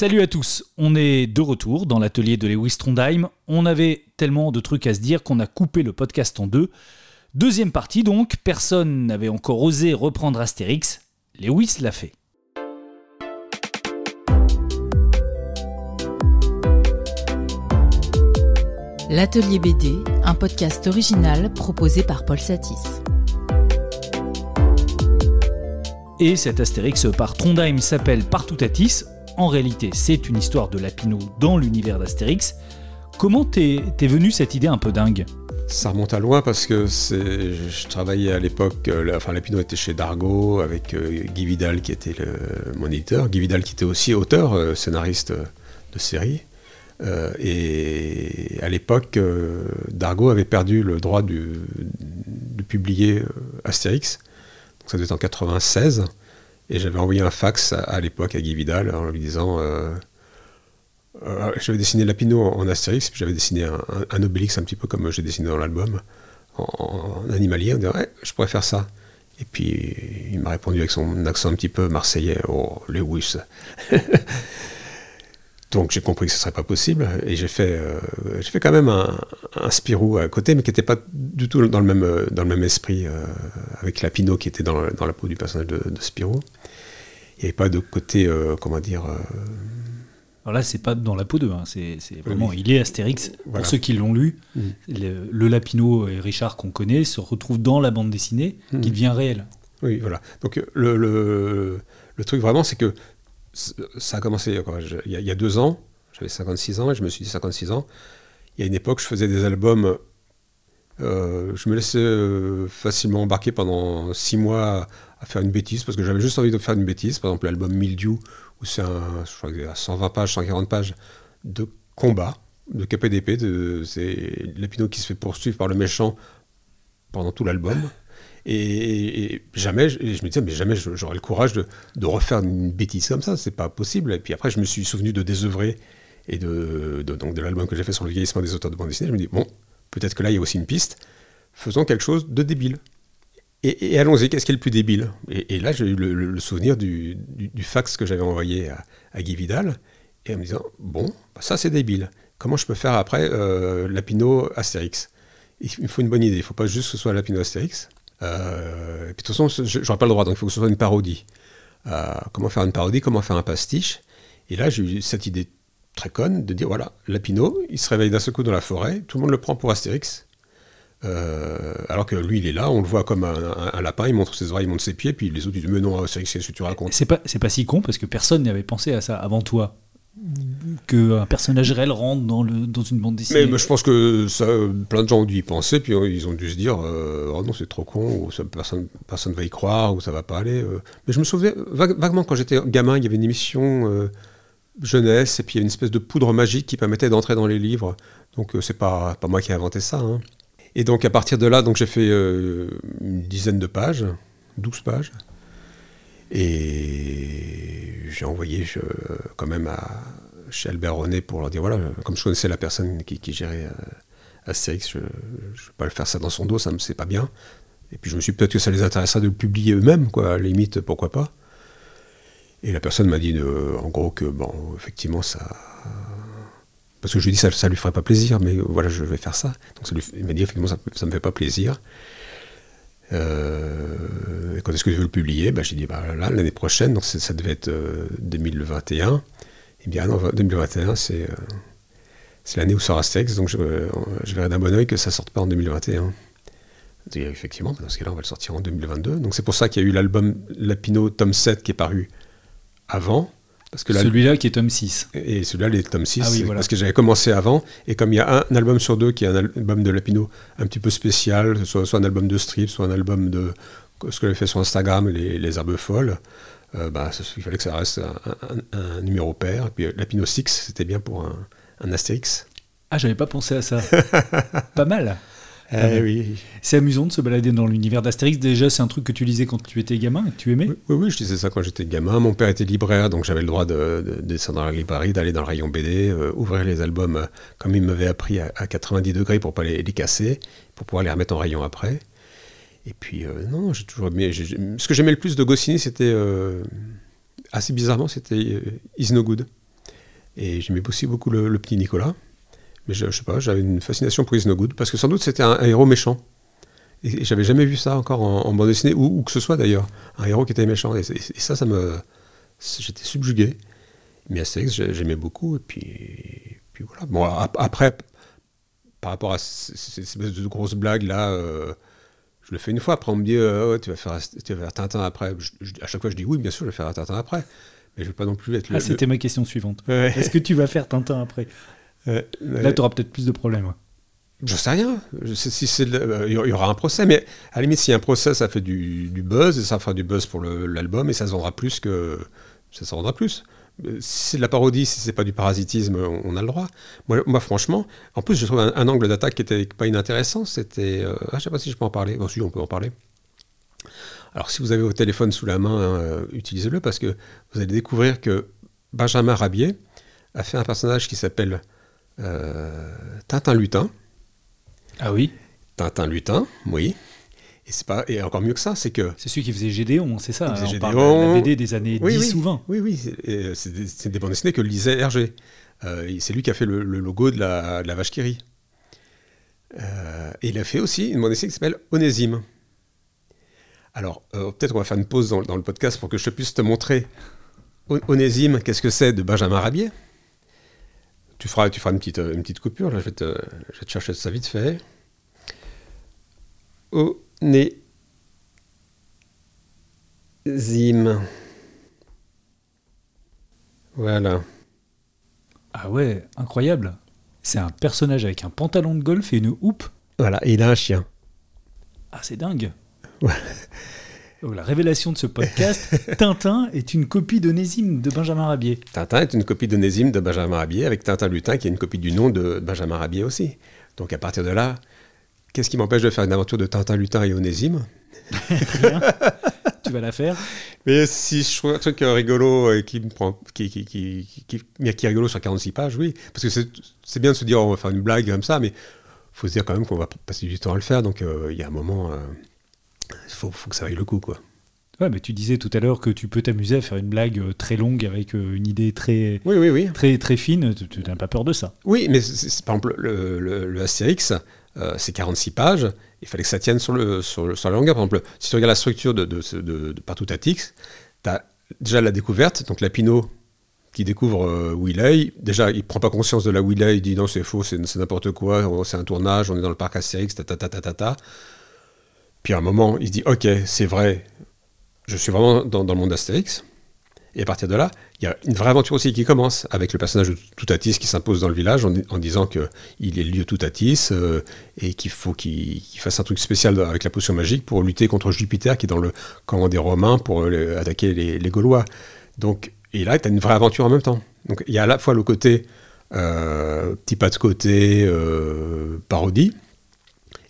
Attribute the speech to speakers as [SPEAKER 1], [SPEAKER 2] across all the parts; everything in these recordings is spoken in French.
[SPEAKER 1] Salut à tous, on est de retour dans l'atelier de Lewis Trondheim. On avait tellement de trucs à se dire qu'on a coupé le podcast en deux. Deuxième partie donc, personne n'avait encore osé reprendre Astérix. Lewis l'a fait.
[SPEAKER 2] L'Atelier BD, un podcast original proposé par Paul Satis.
[SPEAKER 1] Et cet Astérix par Trondheim s'appelle Partoutatis. En réalité, c'est une histoire de Lapino dans l'univers d'Astérix. Comment t'es venu cette idée un peu dingue?
[SPEAKER 3] Ça remonte à loin parce que je travaillais à l'époque, euh, enfin Lapino était chez Dargo avec euh, Guy Vidal qui était le, mon éditeur, Guy Vidal qui était aussi auteur, euh, scénariste de série. et à l'époque, Dargo avait perdu le droit de, publier Astérix, ça devait être en 96, et j'avais envoyé un fax à, l'époque à Guy Vidal en lui disant euh, j'avais dessiné Lapino en, Astérix, puis j'avais dessiné un, Obélix un petit peu comme j'ai dessiné dans l'album, en, animalier, on dirait, ouais, je pourrais faire ça. Et puis il m'a répondu avec son accent un petit peu marseillais, oh, Lewis. Donc j'ai compris que ce ne serait pas possible, et j'ai fait, euh, fait quand même un, Spirou à côté, mais qui n'était pas du tout dans le même, dans le même esprit, euh, avec Lapino qui était dans, la peau du personnage de Spirou. Il n'y avait pas de côté, comment dire
[SPEAKER 1] alors là, c'est pas dans la peau d'eux, hein. c'est vraiment, il est Astérix. Pour ceux qui l'ont lu, mm. le, Lapino et Richard qu'on connaît se retrouvent dans la bande dessinée mm. qui devient réelle.
[SPEAKER 3] Oui, voilà. Donc le, le, le truc vraiment, c'est que ça a commencé il, y a, deux ans, j'avais 56 ans, et je me suis dit 56 ans. Il y a une époque, je faisais des albums, euh, je me laissais euh, facilement embarquer pendant six mois à faire une bêtise, parce que j'avais juste envie de faire une bêtise. Par exemple, l'album Mildew, où c'est un, je crois 120 pages, 140 pages de combat, de KPDP, de, c'est Lapino qui se fait poursuivre par le méchant pendant tout l'album. Et, jamais, je me disais, mais jamais j'aurais le courage de, refaire une bêtise comme ça, c'est pas possible. Et puis après, je me suis souvenu de Désœuvré et de, de l'album que j'ai fait sur le vieillissement des auteurs de bande dessinée. Je me dis, bon, peut-être que là, il y a aussi une piste. Faisons quelque chose de débile. Et, allons-y, qu'est-ce qui est le plus débile? Et, là, j'ai eu le, souvenir du, fax que j'avais envoyé à, Guy Vidal, et en me disant, bon, bah, ça c'est débile. Comment je peux faire après euh, Lapino Astérix? Il me faut une bonne idée, il ne faut pas juste que ce soit Lapino Astérix. Euh, de toute façon, je n'aurai pas le droit, donc il faut que ce soit une parodie. Euh, comment faire une parodie, comment faire un pastiche? Et là, j'ai eu cette idée très conne de dire, voilà, Lapino, il se réveille d'un seul coup dans la forêt, tout le monde le prend pour Astérix, euh, alors que lui, il est là, on le voit comme un, lapin, il montre ses oreilles, il montre ses pieds, puis les autres disent Mais non, c'est ce que tu racontes?
[SPEAKER 1] C'est pas, pas si con parce que personne n'avait pensé à ça avant toi. Qu'un personnage réel rentre dans, le, dans une bande dessinée.
[SPEAKER 3] Mais, je pense que ça, plein de gens ont dû y penser, puis ils ont dû se dire euh, Oh non, c'est trop con, ou ça, personne ne va y croire, ou ça va pas aller. Euh. Mais je me souviens vaguement quand j'étais gamin, il y avait une émission jeunesse, et puis il y avait une espèce de poudre magique qui permettait d'entrer dans les livres. Donc c'est pas, pas moi qui ai inventé ça. Hein. Et donc à partir de là, donc j'ai fait euh, une dizaine de pages, 12 pages. Et j'ai envoyé quand même à, chez Albert René pour leur dire voilà, comme je connaissais la personne qui, gérait euh, Astérix, je ne vais pas le faire ça dans son dos, ça me c'est pas bien. Et puis je me suis peut-être que ça les intéresserait de le publier eux-mêmes, quoi, à limite, pourquoi pas. Et la personne m'a dit en gros que bon, effectivement, ça, parce que je lui ai dit ça, ça lui ferait pas plaisir, mais voilà, je vais faire ça. Donc ça lui, il m'a dit effectivement ça, ça me fait pas plaisir. Euh, et quand est-ce que je veux le publier? Bah, J'ai dit bah, là, l'année prochaine, donc ça devait être 2021. Euh, et bien non, 2021, c'est, euh, c'est l'année où sort Astex, donc je, je verrai d'un bon oeil que ça ne sorte pas en 2021. Et effectivement, dans ce cas-là, on va le sortir en 2022. Donc c'est pour ça qu'il y a eu l'album Lapino tome 7 qui est paru avant.
[SPEAKER 1] Celui-là qui est tome 6.
[SPEAKER 3] Et celui-là, il est tome 6. Ah parce que j'avais commencé avant. Et comme il y a un, album sur deux qui est un album de Lapino un petit peu spécial, soit, soit un album de strip, soit un album de ce que j'avais fait sur Instagram, les, les herbes folles, euh, bah, il fallait que ça reste un, numéro pair. Et puis euh, Lapino 6, c'était bien pour un, un Astérix.
[SPEAKER 1] Ah, j'avais pas pensé à ça. pas mal.
[SPEAKER 3] Eh oui.
[SPEAKER 1] C'est amusant de se balader dans l'univers d'Astérix. Déjà, c'est un truc que tu lisais quand tu étais gamin et que tu aimais?
[SPEAKER 3] Oui, oui, je lisais ça quand j'étais gamin. Mon père était libraire, donc j'avais le droit de, descendre dans la librairie, d'aller dans le rayon BD, euh, ouvrir les albums euh, comme il m'avait appris à, 90 degrés pour pas les, casser, pour pouvoir les remettre en rayon après. Et puis, euh, non, j'ai toujours aimé. Ce que j'aimais le plus de Goscinny, c'était. assez bizarrement, c'était Is No Good. Et j'aimais aussi beaucoup le, petit Nicolas. Mais je, je sais pas, j'avais une fascination pour Is No Good, parce que sans doute c'était un, héros méchant. Et, j'avais jamais vu ça encore en, bande dessinée, ou, que ce soit d'ailleurs. Un héros qui était méchant. Et, ça, ça me. J'étais subjugué. Mais Astérix, j'aimais beaucoup. Et puis, puis voilà. Bon, après, par rapport à ces, espèces de grosses blagues là, euh, je le fais une fois. Après, on me dit euh, tu, vas faire, tu vas faire Tintin après. à chaque fois, je dis oui, bien sûr, je vais faire Tintin après. Mais je ne veux pas non plus être
[SPEAKER 1] ah, c'était ma question suivante. Est-ce que tu vas faire Tintin après? Là, tu auras peut-être plus de problèmes.
[SPEAKER 3] Je sais rien. si euh, il y aura un procès, mais à la limite, a un procès, ça fait du, buzz et ça fera du buzz pour l'album et ça se vendra plus que ça se vendra plus. Euh, si c'est de la parodie, si c'est pas du parasitisme, on, a le droit. Moi, franchement, en plus, je trouve un, angle d'attaque qui était pas inintéressant. C'était, euh, ah, je sais pas si je peux en parler. Bon, si, on peut en parler. Alors, si vous avez votre téléphone sous la main, hein, utilisez-le parce que vous allez découvrir que Benjamin Rabier a fait un personnage qui s'appelle Tintin Lutin
[SPEAKER 1] ah oui
[SPEAKER 3] Tintin Lutin, oui. Et c'est pas et encore mieux que ça, c'est que
[SPEAKER 1] c'est celui qui faisait Gédéon, c'est ça. Hein, on la BD des années 10
[SPEAKER 3] ou
[SPEAKER 1] 20.
[SPEAKER 3] Oui, oui, c'est des, des bandes dessinées que lisait Hergé. Euh, c'est lui qui a fait le, logo de la, vache qui rit. Euh, et il a fait aussi une bande dessinée qui s'appelle Onésime. Alors, euh, peut-être qu'on va faire une pause dans, le podcast pour que je puisse te montrer Onésime, qu'est-ce que c'est de Benjamin Rabier? Tu feras, tu feras une, petite, une petite coupure, là, je vais, te, je vais te chercher ça vite fait. Onésime. Voilà.
[SPEAKER 1] Ah ouais, incroyable. C'est un personnage avec un pantalon de golf et une houppe.
[SPEAKER 3] Voilà, et il a un chien.
[SPEAKER 1] Ah, c'est dingue. La révélation de ce podcast, Tintin est une copie d'Onésime de Benjamin Rabier.
[SPEAKER 3] Tintin est une copie d'Onésime de Benjamin Rabier, avec Tintin Lutin qui est une copie du nom de Benjamin Rabier aussi. Donc à partir de là, qu'est-ce qui m'empêche de faire une aventure de Tintin Lutin et Onésime?
[SPEAKER 1] Rien. tu vas la faire?
[SPEAKER 3] Mais si je trouve un truc rigolo et qui me prend, qui, qui, qui, qui, est rigolo sur 46 pages, oui. Parce que c'est bien de se dire on va faire une blague comme ça, mais il faut se dire quand même qu'on va passer du temps à le faire. Donc euh, il y a un moment. Euh, il faut, que ça vaille le coup, quoi.
[SPEAKER 1] Ouais, mais tu disais tout à l'heure que tu peux t'amuser à faire une blague euh, très longue avec euh, une idée très,
[SPEAKER 3] oui, oui, oui.
[SPEAKER 1] très, très fine. Tu n'as pas peur de ça
[SPEAKER 3] Oui, mais par exemple, le, le, Astérix, euh, c'est 46 pages. Il fallait que ça tienne sur, le, sur, sur la longueur. Par exemple, si tu regardes la structure de, de, de, de Partout Atix, tu as déjà la découverte. Donc, Lapino qui découvre où il est. Déjà, il prend pas conscience de là où il est. Il dit non, c'est faux, c'est n'importe quoi. C'est un tournage. On est dans le parc Astérix. Ta, ta, ta, ta, ta, ta. Puis à un moment, il se dit Ok, c'est vrai, je suis vraiment dans, le monde d'Astérix. Et à partir de là, il y a une vraie aventure aussi qui commence avec le personnage de Toutatis qui s'impose dans le village en, disant qu'il est le lieu Toutatis euh, et qu'il faut qu'il fasse un truc spécial avec la potion magique pour lutter contre Jupiter qui est dans le camp des Romains pour euh, attaquer les, Gaulois. Donc, et là, tu as une vraie aventure en même temps. Donc il y a à la fois le côté euh, petit pas de côté, parodie,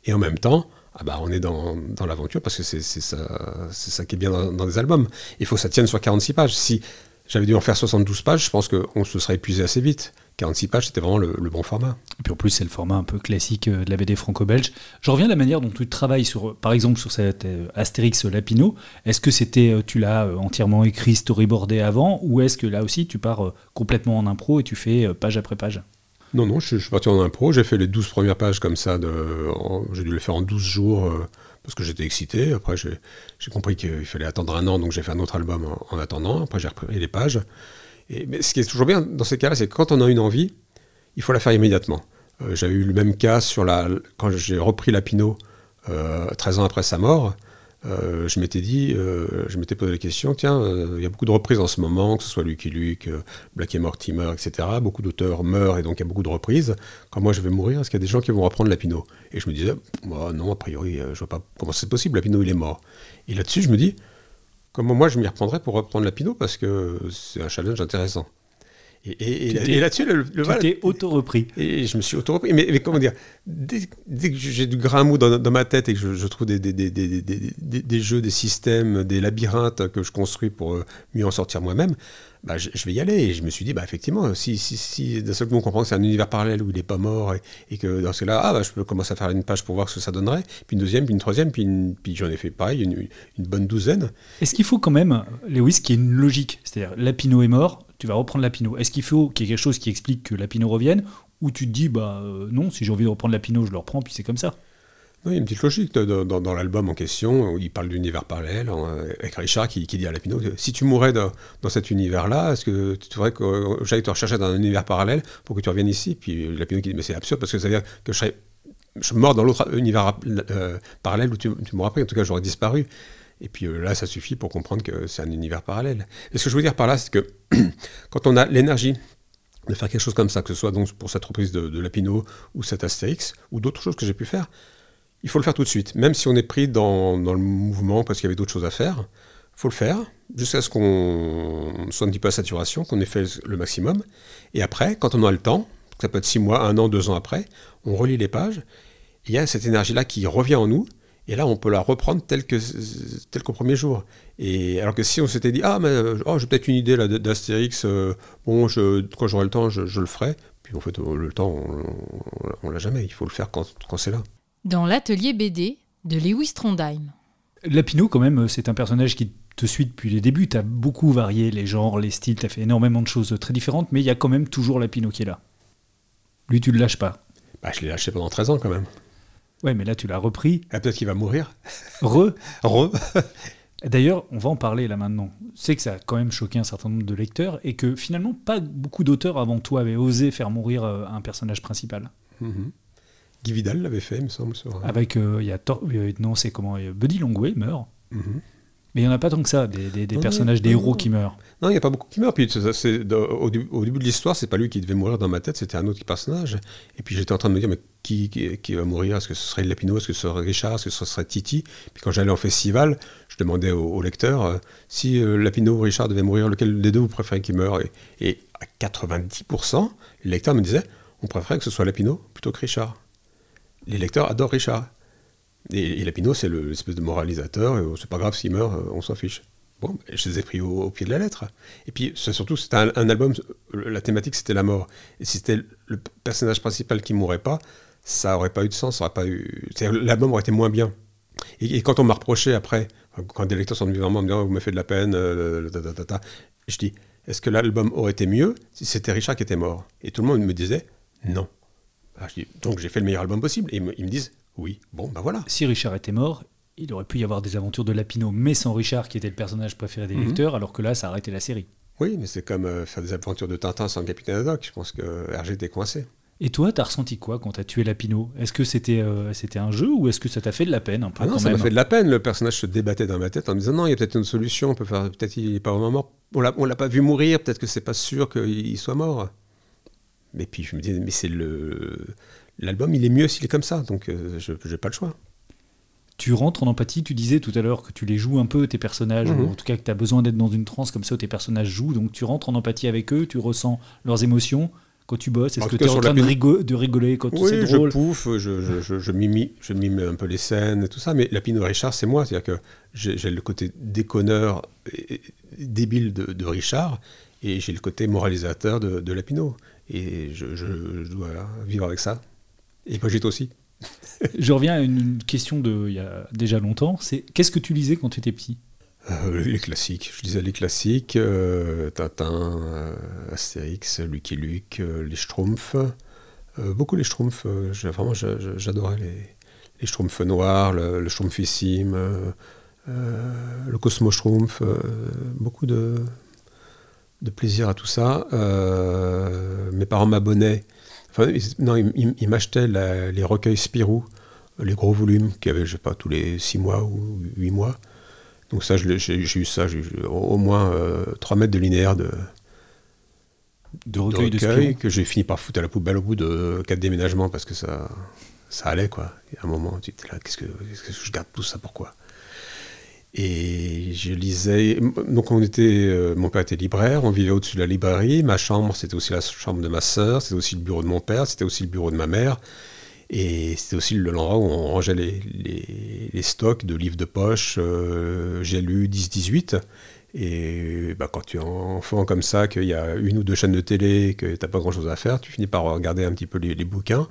[SPEAKER 3] et en même temps, ah bah on est dans, dans l'aventure parce que c'est ça, qui est bien dans, des albums. Il faut que ça tienne sur 46 pages. Si j'avais dû en faire 72 pages, je pense qu'on se serait épuisé assez vite. 46 pages, c'était vraiment le, bon format.
[SPEAKER 1] Et puis en plus, c'est le format un peu classique euh, de la BD franco-belge. Je reviens à la manière dont tu travailles, sur, par exemple, sur cette euh, Astérix Lapino. Est-ce que c'était, euh, tu l'as entièrement écrit, storyboardé avant, ou est-ce que là aussi, tu pars complètement en impro et tu fais page après page?
[SPEAKER 3] Non, non, je, suis parti en impro. J'ai fait les 12 premières pages comme ça. J'ai dû les faire en 12 jours euh, parce que j'étais excité. Après, j'ai compris qu'il fallait attendre un an, donc j'ai fait un autre album en, attendant. Après, j'ai repris les pages. Et, mais ce qui est toujours bien dans ces cas-là, c'est que quand on a une envie, il faut la faire immédiatement. Euh, J'avais eu le même cas sur la, quand j'ai repris Lapino euh, 13 ans après sa mort. Euh, je m'étais dit, euh, je m'étais posé la question, tiens, euh, il y a beaucoup de reprises en ce moment, que ce soit Lucky Luke, Black et Mortimer, etc. Beaucoup d'auteurs meurent et donc il y a beaucoup de reprises. Quand moi je vais mourir, est-ce qu'il y a des gens qui vont reprendre Lapino? Et je me disais, bah, non, a priori, je vois pas comment c'est possible, Lapino il est mort. Et là-dessus, je me dis, comment moi je m'y reprendrais pour reprendre Lapino? Parce que c'est un challenge intéressant.
[SPEAKER 1] Et, là-dessus, le, le tu auto-repris.
[SPEAKER 3] Et je me suis auto-repris. Mais, comment dire dès, que j'ai du grain mou dans, ma tête et que je, trouve des, des, jeux, des systèmes, des labyrinthes que je construis pour euh, mieux en sortir moi-même, bah, je, vais y aller. Et je me suis dit, bah, effectivement, si, si, si d'un seul coup on comprend que c'est un univers parallèle où il n'est pas mort et, que dans ce cas-là, ah, bah, je peux commencer à faire une page pour voir ce que ça donnerait, puis une deuxième, puis une troisième, puis, puis j'en ai fait pareil, une, une bonne douzaine.
[SPEAKER 1] Est-ce qu'il faut quand même, Lewis, qu'il y ait une logique? C'est-à-dire, Lapino est mort, tu vas reprendre la Pinot. Est-ce qu'il faut qu'il y ait quelque chose qui explique que la Pinot revienne ou tu te dis, bah euh, non, si j'ai envie de reprendre la Pinot, je le reprends, puis c'est comme ça?
[SPEAKER 3] Il y a une petite logique dans, l'album en question, où il parle d'univers parallèle, avec Richard qui, dit à la Pinot si tu mourrais dans, cet univers-là, est-ce que tu voudrais que j'aille te rechercher dans un univers parallèle pour que tu reviennes ici? Puis la Pinot qui dit mais c'est absurde, parce que ça veut dire que je serais mort dans l'autre univers euh, parallèle où tu, tu m'aurais pris, en tout cas j'aurais disparu. Et puis euh, là, ça suffit pour comprendre que c'est un univers parallèle. Et ce que je veux dire par là, c'est que quand on a l'énergie de faire quelque chose comme ça, que ce soit donc pour cette reprise de, de Lapino ou cet Astérix, ou d'autres choses que j'ai pu faire, il faut le faire tout de suite. Même si on est pris dans, le mouvement parce qu'il y avait d'autres choses à faire, il faut le faire jusqu'à ce qu'on soit un petit peu à saturation, qu'on ait fait le maximum. Et après, quand on a le temps, ça peut être six mois, un an, deux ans après, on relit les pages, il y a cette énergie-là qui revient en nous, et là, on peut la reprendre telle que tel qu'au premier jour. Et alors que si on s'était dit ah mais oh, j'ai peut-être une idée là d'Astérix, euh, bon je, quand j'aurai le temps je, le ferai. Puis en fait le temps on, on, l'a jamais. Il faut le faire quand, quand c'est là.
[SPEAKER 2] Dans l'atelier BD de Lewis Trondheim.
[SPEAKER 1] Lapino quand même c'est un personnage qui te suit depuis les débuts. Tu as beaucoup varié les genres, les styles, tu as fait énormément de choses très différentes, mais il y a quand même toujours Lapino qui est là. Lui tu le lâches pas.
[SPEAKER 3] Bah, je l'ai lâché pendant 13 ans quand même.
[SPEAKER 1] Ouais, mais là, tu l'as repris.
[SPEAKER 3] Ah, peut-être qu'il va mourir.
[SPEAKER 1] Re.
[SPEAKER 3] Re.
[SPEAKER 1] D'ailleurs, on va en parler là maintenant. C'est que ça a quand même choqué un certain nombre de lecteurs et que finalement, pas beaucoup d'auteurs avant toi avaient osé faire mourir euh, un personnage principal.
[SPEAKER 3] Mhm. Guy Vidal l'avait fait, il me semble.
[SPEAKER 1] Avec, euh, il y a euh, non, c'est comment Buddy Longway meurt. Mhm. Mais il n'y en a pas tant que ça, des, personnages, des héros qui meurent.
[SPEAKER 3] Non, il n'y a pas beaucoup qui meurent. Puis, au, début de l'histoire, c'est pas lui qui devait mourir dans ma tête, c'était un autre personnage. Et puis j'étais en train de me dire, mais qui, qui, va mourir? Est-ce que ce serait Lapino? Est-ce que ce serait Richard? Est-ce que ce serait Titi? Puis quand j'allais en festival, je demandais au, lecteur euh, si euh, Lapino ou Richard devaient mourir, lequel des deux vous préférez qu'il meure? Et, et, à 90%, les lecteurs me disaient, on préférait que ce soit Lapino plutôt que Richard. Les lecteurs adorent Richard. Et, Lapino, c'est l'espèce de moralisateur, et, oh, c'est pas grave s'il meurt, euh, on s'en fiche. Bon, je les ai pris au, pied de la lettre. Et puis, surtout, c'était un, album, la thématique, c'était la mort. Et si c'était le personnage principal qui mourrait pas, ça aurait pas eu de sens, ça aurait pas eu... L'album aurait été moins bien. Et, quand on m'a reproché après, quand des lecteurs sont venus vraiment me dire, oh, vous me fait de la peine, euh, je dis, est-ce que l'album aurait été mieux si c'était Richard qui était mort? Et tout le monde me disait, non. donc j'ai fait le meilleur album possible. Et ils me disent, oui, bon, ben voilà.
[SPEAKER 1] Si Richard était mort, il aurait pu y avoir des aventures de Lapino, mais sans Richard, qui était le personnage préféré des mhm. lecteurs, alors que là, ça a arrêté la série.
[SPEAKER 3] Oui, mais c'est comme euh, faire des aventures de Tintin sans le Capitaine Haddock. Je pense que Hergé était coincé.
[SPEAKER 1] Et toi, t'as ressenti quoi quand t'as tué Lapino? Est-ce que c'était euh, c'était un jeu ou est-ce que ça t'a fait de la peine un peu
[SPEAKER 3] ah Non, ça m'a fait de la peine. Le personnage se débattait dans ma tête en me disant non, il y a peut-être une solution. On peut faire peut-être il est pas vraiment mort. On l'a, l'a pas vu mourir. Peut-être que c'est pas sûr qu'il soit mort. Mais puis je me disais mais c'est le l'album, il est mieux s'il est comme ça. Donc euh, je n'ai pas le choix
[SPEAKER 1] tu rentres en empathie. Tu disais tout à l'heure que tu les joues un peu, tes personnages, mhm. ou en tout cas que tu as besoin d'être dans une transe comme ça où tes personnages jouent. Donc tu rentres en empathie avec eux, tu ressens leurs émotions quand tu bosses. Est-ce que tu es en train de, rigoler quand
[SPEAKER 3] oui,
[SPEAKER 1] c'est
[SPEAKER 3] drôle je pouffe, je, je, je, mime, je mime un peu les scènes et tout ça. Mais Lapino Richard, c'est moi. C'est-à-dire que j'ai le côté déconneur, débile de, Richard, et j'ai le côté moralisateur de, de Lapino. Et je, dois vivre avec ça. Et Brigitte aussi.
[SPEAKER 1] Je reviens à une question de il y a déjà longtemps. C'est qu'est-ce que tu lisais quand tu étais petit?
[SPEAKER 3] Euh, les classiques. Je lisais les classiques, euh, Tintin, euh, Astérix, Lucky Luke, les Schtroumpfs. beaucoup les Schtroumpfs. vraiment, j'adorais les, les Schtroumpfs noirs, le, le Schtroumpfissime, le Cosmo Schtroumpf. beaucoup de, de plaisir à tout ça. mes parents m'abonnaient non, il, m'achetait les recueils Spirou, les gros volumes, qui avaient, je sais pas, tous les 6 mois ou 8 mois. Donc ça, j'ai eu ça, j'ai au moins 3 euh, mètres de linéaire de,
[SPEAKER 1] de recueils de,
[SPEAKER 3] que j'ai fini par foutre à la poubelle au bout de 4 déménagements parce que ça, ça allait, quoi. Il y a un moment, tu étais là, qu'est-ce que, que je garde tout ça, pourquoi? Et je lisais. Donc, on était. Euh, mon père était libraire, on vivait au-dessus de la librairie. Ma chambre, c'était aussi la chambre de ma sœur, c'était aussi le bureau de mon père, c'était aussi le bureau de ma mère. Et c'était aussi l'endroit où on rangeait les, les, stocks de livres de poche. Euh, j'ai lu 10-18. Et bah, quand tu es enfant comme ça, qu'il y a une ou deux chaînes de télé, que tu n'as pas grand-chose à faire, tu finis par regarder un petit peu les, les bouquins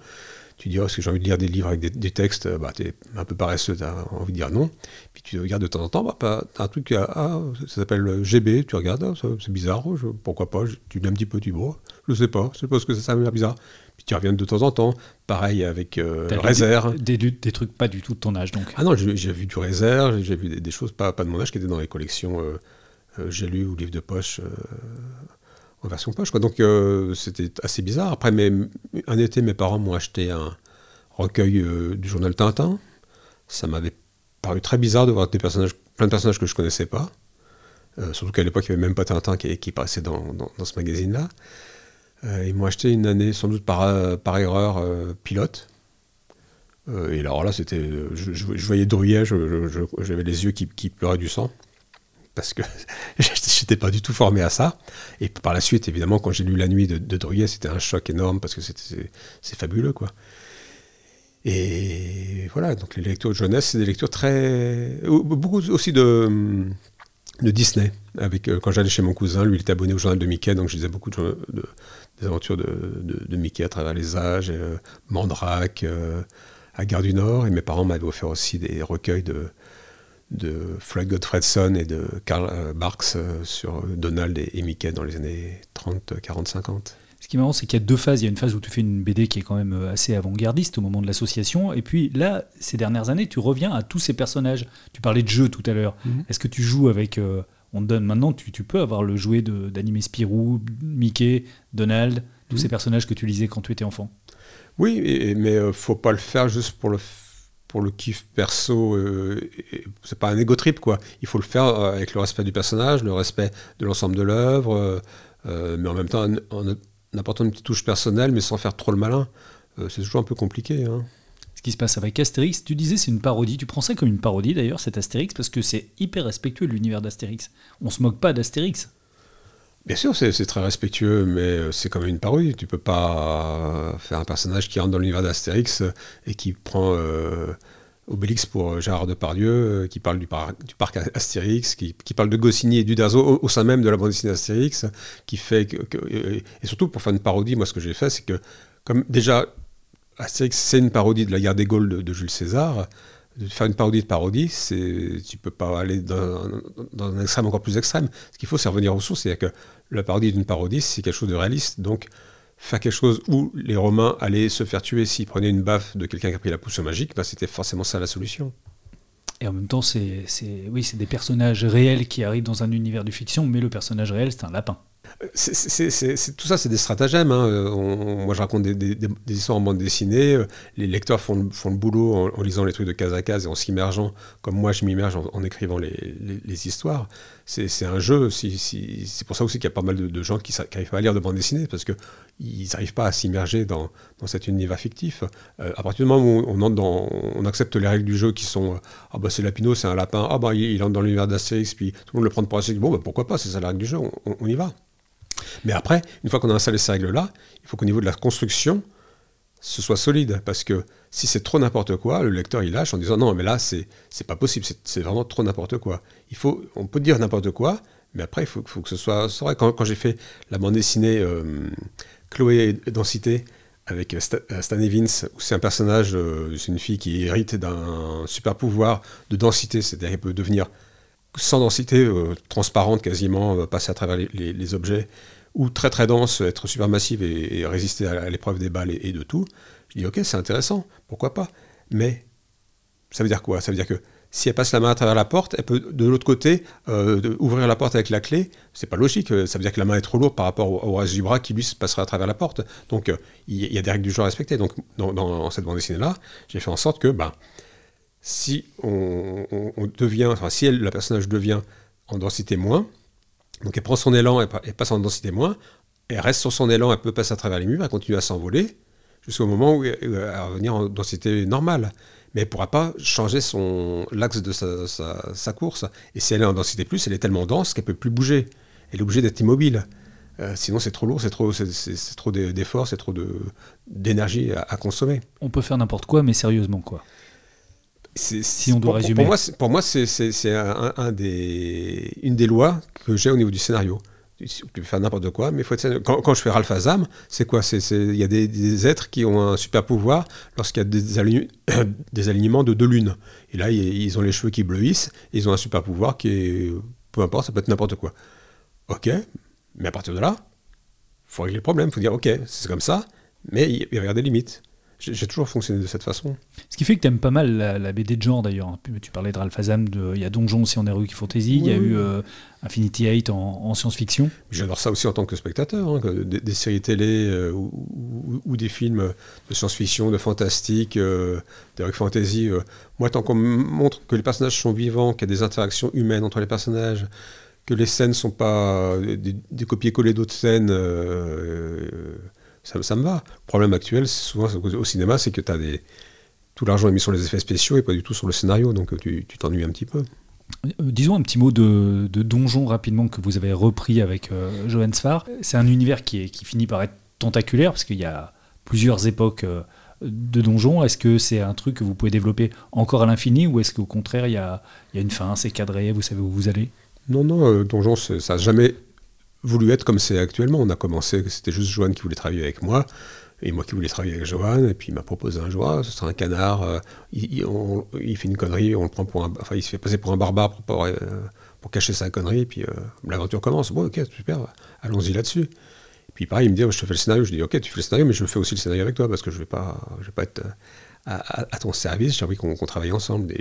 [SPEAKER 3] tu dis, oh, est-ce que j'ai envie de lire des livres avec des, textes? Bah, Tu es un peu paresseux, tu as envie de dire non. Puis tu regardes de temps en temps, bah, tu as un truc, ah, ça s'appelle GB, tu regardes, ah, c'est bizarre, pourquoi pas Tu lis un petit peu, tu vois, je sais pas, je sais pas ce que ça, ça m'a bizarre. Puis tu reviens de temps en temps, pareil avec euh, réserve.
[SPEAKER 1] Des, des, trucs pas du tout de ton âge, donc.
[SPEAKER 3] Ah non, j'ai vu du réserve, j'ai vu des, choses pas, pas de mon âge qui étaient dans les collections euh, euh, j'ai lu ou livres de poche en version poche. Donc c'était assez bizarre. Après, un été, mes parents m'ont acheté un recueil du journal Tintin. Ça m'avait paru très bizarre de voir des personnages, plein de personnages que je connaissais pas. surtout qu'à l'époque, il n'y avait même pas Tintin qui, qui passait dans, ce magazine-là. ils m'ont acheté une année, sans doute par, erreur, pilote. et alors là, c'était, je, voyais Druyet, j'avais les yeux qui pleuraient du sang parce que j'étais pas du tout formé à ça. Et par la suite, évidemment, quand j'ai lu La Nuit de, de c'était un choc énorme parce que c'est fabuleux, quoi. Et voilà, donc les lectures de jeunesse, c'est des lectures très. Beaucoup aussi de, de Disney. Avec, euh, quand j'allais chez mon cousin, lui, il était abonné au journal de Mickey, donc je lisais beaucoup de, des aventures de, de, Mickey à travers les âges, euh, Mandrake, euh, à Gare du Nord. Et mes parents m'avaient offert aussi des recueils de, de Floyd Godfredson et de Karl euh, Barks euh, sur Donald et, Mickey dans les années 30, 40, 50.
[SPEAKER 1] Ce qui est marrant, c'est qu'il y a deux phases. Il y a une phase où tu fais une BD qui est quand même euh, assez avant-gardiste au moment de l'association. Et puis là, ces dernières années, tu reviens à tous ces personnages. Tu parlais de jeu tout à l'heure. Mhm. Est-ce que tu joues avec. on te donne maintenant, tu, tu peux avoir le jouet d'animé Spirou, Mickey, Donald, tous mhm. ces personnages que tu lisais quand tu étais enfant?
[SPEAKER 3] Oui, mais il faut pas le faire juste pour le pour le kiff perso, euh, c'est pas un ego trip quoi. Il faut le faire euh, avec le respect du personnage, le respect de l'ensemble de l'œuvre, euh, mais en même temps en, apportant une petite touche personnelle, mais sans faire trop le malin. c'est toujours un peu compliqué. Hein.
[SPEAKER 1] Ce qui se passe avec Astérix, tu disais c'est une parodie. Tu prends ça comme une parodie d'ailleurs, cet Astérix, parce que c'est hyper respectueux l'univers d'Astérix. On se moque pas d'Astérix.
[SPEAKER 3] Bien sûr, c'est très respectueux, mais c'est comme une parodie. Tu peux pas faire un personnage qui rentre dans l'univers d'Astérix et qui prend euh, Obélix pour Gérard Depardieu, euh, qui parle du, du parc Astérix, qui, parle de Goscinny et d'Uderzo au, sein même de la bande dessinée d'Astérix, qui fait que, et surtout pour faire une parodie, moi ce que j'ai fait, c'est que comme déjà Astérix c'est une parodie de la guerre des Gaules de, Jules César de faire une parodie de parodie, c'est tu peux pas aller dans, un extrême encore plus extrême. Ce qu'il faut, c'est revenir aux sources, que la parodie d'une parodie, c'est quelque chose de réaliste. Donc, faire quelque chose où les Romains allaient se faire tuer s'ils prenaient une baffe de quelqu'un qui a pris la pousse magique, bah, c'était forcément ça la solution.
[SPEAKER 1] Et en même temps, c'est oui, des personnages réels qui arrivent dans un univers de fiction, mais le personnage réel, c'est un lapin.
[SPEAKER 3] Tout ça, c'est des stratagèmes. Hein. moi, je raconte des, histoires en bande dessinée. Les lecteurs font le, boulot en, lisant les trucs de case à case et en s'immergeant, comme moi, je m'immerge en, écrivant les, histoires. C'est, un jeu. c'est pour ça aussi qu'il y a pas mal de, gens qui n'arrivent pas à lire de bande dessinée, parce qu'ils n'arrivent pas à s'immerger dans, cet univers fictif. Euh, à partir du moment où on accepte les règles du jeu qui sont Ah, bah, c'est Lapino, c'est un lapin. Ah, bah, il, entre dans l'univers d'Astérix, puis tout le monde le prend pour Astérix. Bon, bah, pourquoi pas, c'est ça la règle du jeu, on y va. Mais après, une fois qu'on a installé ces règles-là, il faut qu'au niveau de la construction, ce soit solide. Parce que si c'est trop n'importe quoi, le lecteur il lâche en disant non, mais là, c'est, pas possible, c'est, vraiment trop n'importe quoi. Il faut, on peut dire n'importe quoi, mais après, il faut, faut que ce soit, vrai. Quand, j'ai fait la bande dessinée euh, Chloé Densité avec euh, Stan Evans, où c'est un personnage, euh, c'est une fille qui hérite d'un super pouvoir de densité, c'est-à-dire qu'elle peut devenir sans densité, transparente quasiment, passer à travers les objets ou très très dense, être supermassive et, et résister à, l'épreuve des balles et, de tout, je dis ok, c'est intéressant, pourquoi pas. Mais ça veut dire quoi? Ça veut dire que si elle passe la main à travers la porte, elle peut de l'autre côté euh, ouvrir la porte avec la clé. C'est pas logique. Ça veut dire que la main est trop lourde par rapport au, reste du bras qui lui passera à travers la porte. Donc euh, il y, a des règles du jeu à respecter. Donc dans, cette bande dessinée là, j'ai fait en sorte que ben si on, devient, enfin si la personnage devient en densité moins, donc elle prend son élan, elle, passe en densité moins, elle reste sur son élan, elle peut passer à travers les murs, elle continue à s'envoler, jusqu'au moment où elle va revenir en densité normale. Mais elle ne pourra pas changer l'axe de sa, course. Et si elle est en densité plus, elle est tellement dense qu'elle ne peut plus bouger. Elle est obligée d'être immobile. Euh, sinon, c'est trop lourd, c'est trop, d'efforts, c'est trop d'énergie à, consommer.
[SPEAKER 1] On peut faire n'importe quoi, mais sérieusement, quoi si on doit résumer.
[SPEAKER 3] Pour, moi, c'est un, des, une des lois que j'ai au niveau du scénario. tu peux faire n'importe quoi, mais faut être... quand, quand, je fais Ralph Azam, c'est quoi? Il y a des, des, êtres qui ont un super pouvoir lorsqu'il y a des, align... des, alignements de deux lunes. Et là, ils ont les cheveux qui bleuissent, ils ont un super pouvoir qui est. Peu importe, ça peut être n'importe quoi. Ok, mais à partir de là, faut régler le problème. faut dire, ok, c'est comme ça, mais il y a des limites. J'ai toujours fonctionné de cette façon.
[SPEAKER 1] Ce qui fait que tu aimes pas mal la, BD de genre d'ailleurs. Tu parlais de Ralph Azam, il y a Donjon aussi en Heroic Fantasy, il y a eu euh, Infinity 8 en, science-fiction.
[SPEAKER 3] J'adore ça aussi en tant que spectateur, hein, des, séries télé euh, ou, des films de science-fiction, de fantastique, euh, d'Heroic Fantasy. Euh. Moi, tant qu'on montre que les personnages sont vivants, qu'il y a des interactions humaines entre les personnages, que les scènes sont pas des, des copier-coller d'autres scènes ça, me va. Le problème actuel, souvent au cinéma, c'est que as des... tout l'argent est mis sur les effets spéciaux et pas du tout sur le scénario, donc tu t'ennuies un petit peu.
[SPEAKER 1] Euh, disons un petit mot de, donjon rapidement que vous avez repris avec euh, Johan Sfar. C'est un univers qui, est, qui finit par être tentaculaire parce qu'il y a plusieurs époques euh, de donjon. Est-ce que c'est un truc que vous pouvez développer encore à l'infini ou est-ce qu'au contraire il y a, il y a une fin, c'est cadré, vous savez où vous allez?
[SPEAKER 3] Non, non, donjon ça n'a jamais voulu être comme c'est actuellement. On a commencé, c'était juste Johan qui voulait travailler avec moi, et moi qui voulais travailler avec Johan, et puis il m'a proposé un jour, ce sera un canard, euh, il, fait une connerie, on le prend pour un, enfin il se fait passer pour un barbare pour, euh, pour, cacher sa connerie, et puis euh, l'aventure commence. Bon, ok, super, allons-y là-dessus. Puis pareil, il me dit, je te fais le scénario, je dis, ok, tu fais le scénario, mais je fais aussi le scénario avec toi, parce que je ne vais, pas, je vais pas être à, ton service, j'ai envie qu'on travaille ensemble.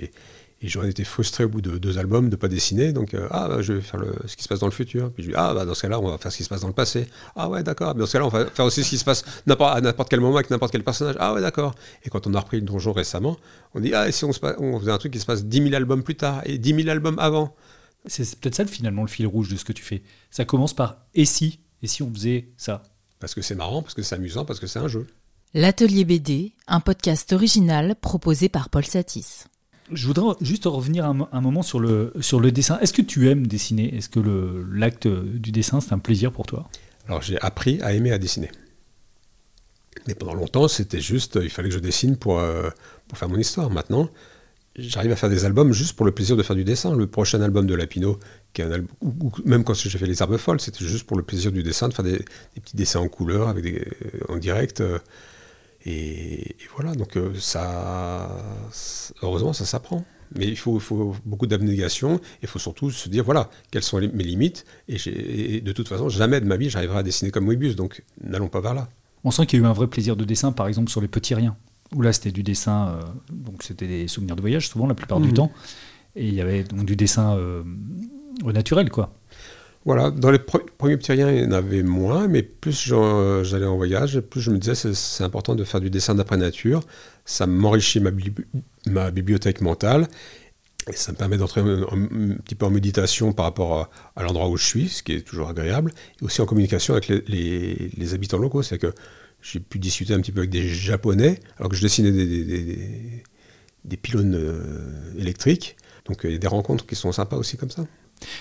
[SPEAKER 3] Et j'aurais été frustré au bout de deux albums de ne pas dessiner. Donc, euh, ah, bah, je vais faire le, ce qui se passe dans le futur. Puis je dis, ah, bah, dans ce cas-là, on va faire ce qui se passe dans le passé. Ah, ouais, d'accord. Dans ce cas-là, on va faire aussi ce qui se passe à n'importe quel moment avec n'importe quel personnage. Ah, ouais, d'accord. Et quand on a repris le donjon récemment, on dit, ah, et si on, se, on faisait un truc qui se passe 10 000 albums plus tard et 10 000 albums avant?
[SPEAKER 1] C'est peut-être ça, finalement, le fil rouge de ce que tu fais. Ça commence par et si? Et si on faisait ça?
[SPEAKER 3] Parce que c'est marrant, parce que c'est amusant, parce que c'est un jeu.
[SPEAKER 2] L'Atelier BD, un podcast original proposé par Paul Satis.
[SPEAKER 1] Je voudrais juste revenir un, moment sur le, sur le dessin. Est-ce que tu aimes dessiner? Est-ce que l'acte du dessin, c'est un plaisir pour toi?
[SPEAKER 3] Alors j'ai appris à aimer à dessiner. Mais pendant longtemps, c'était juste, il fallait que je dessine pour, euh, pour faire mon histoire. Maintenant, j'arrive à faire des albums juste pour le plaisir de faire du dessin. Le prochain album de Lapino, qui est un album, ou, même quand j'ai fait Les Arbres Folles, c'était juste pour le plaisir du dessin, de faire des, petits dessins en couleur, avec en direct. Euh, et, voilà, donc euh, ça, heureusement, ça s'apprend. Mais il faut, faut beaucoup d'abnégation. Il faut surtout se dire, voilà, quelles sont mes limites. Et, de toute façon, jamais de ma vie, j'arriverai à dessiner comme Moebius. Donc, n'allons pas vers là.
[SPEAKER 1] On sent qu'il y a eu un vrai plaisir de dessin, par exemple, sur les petits riens. Où là, c'était du dessin, euh, donc c'était des souvenirs de voyage, souvent, la plupart du mmh. temps. Et il y avait donc du dessin euh, au naturel, quoi.
[SPEAKER 3] Voilà, dans les premiers petits riens, il y en avait moins, mais plus j'allais en voyage, plus je me disais c'est important de faire du dessin d'après nature. Ça m'enrichit ma, bibliothèque mentale et ça me permet d'entrer un, petit peu en méditation par rapport à, l'endroit où je suis, ce qui est toujours agréable, et aussi en communication avec les, habitants locaux. C'est que j'ai pu discuter un petit peu avec des Japonais, alors que je dessinais des, des, pylônes euh, électriques. Donc il y a des rencontres qui sont sympas aussi comme ça.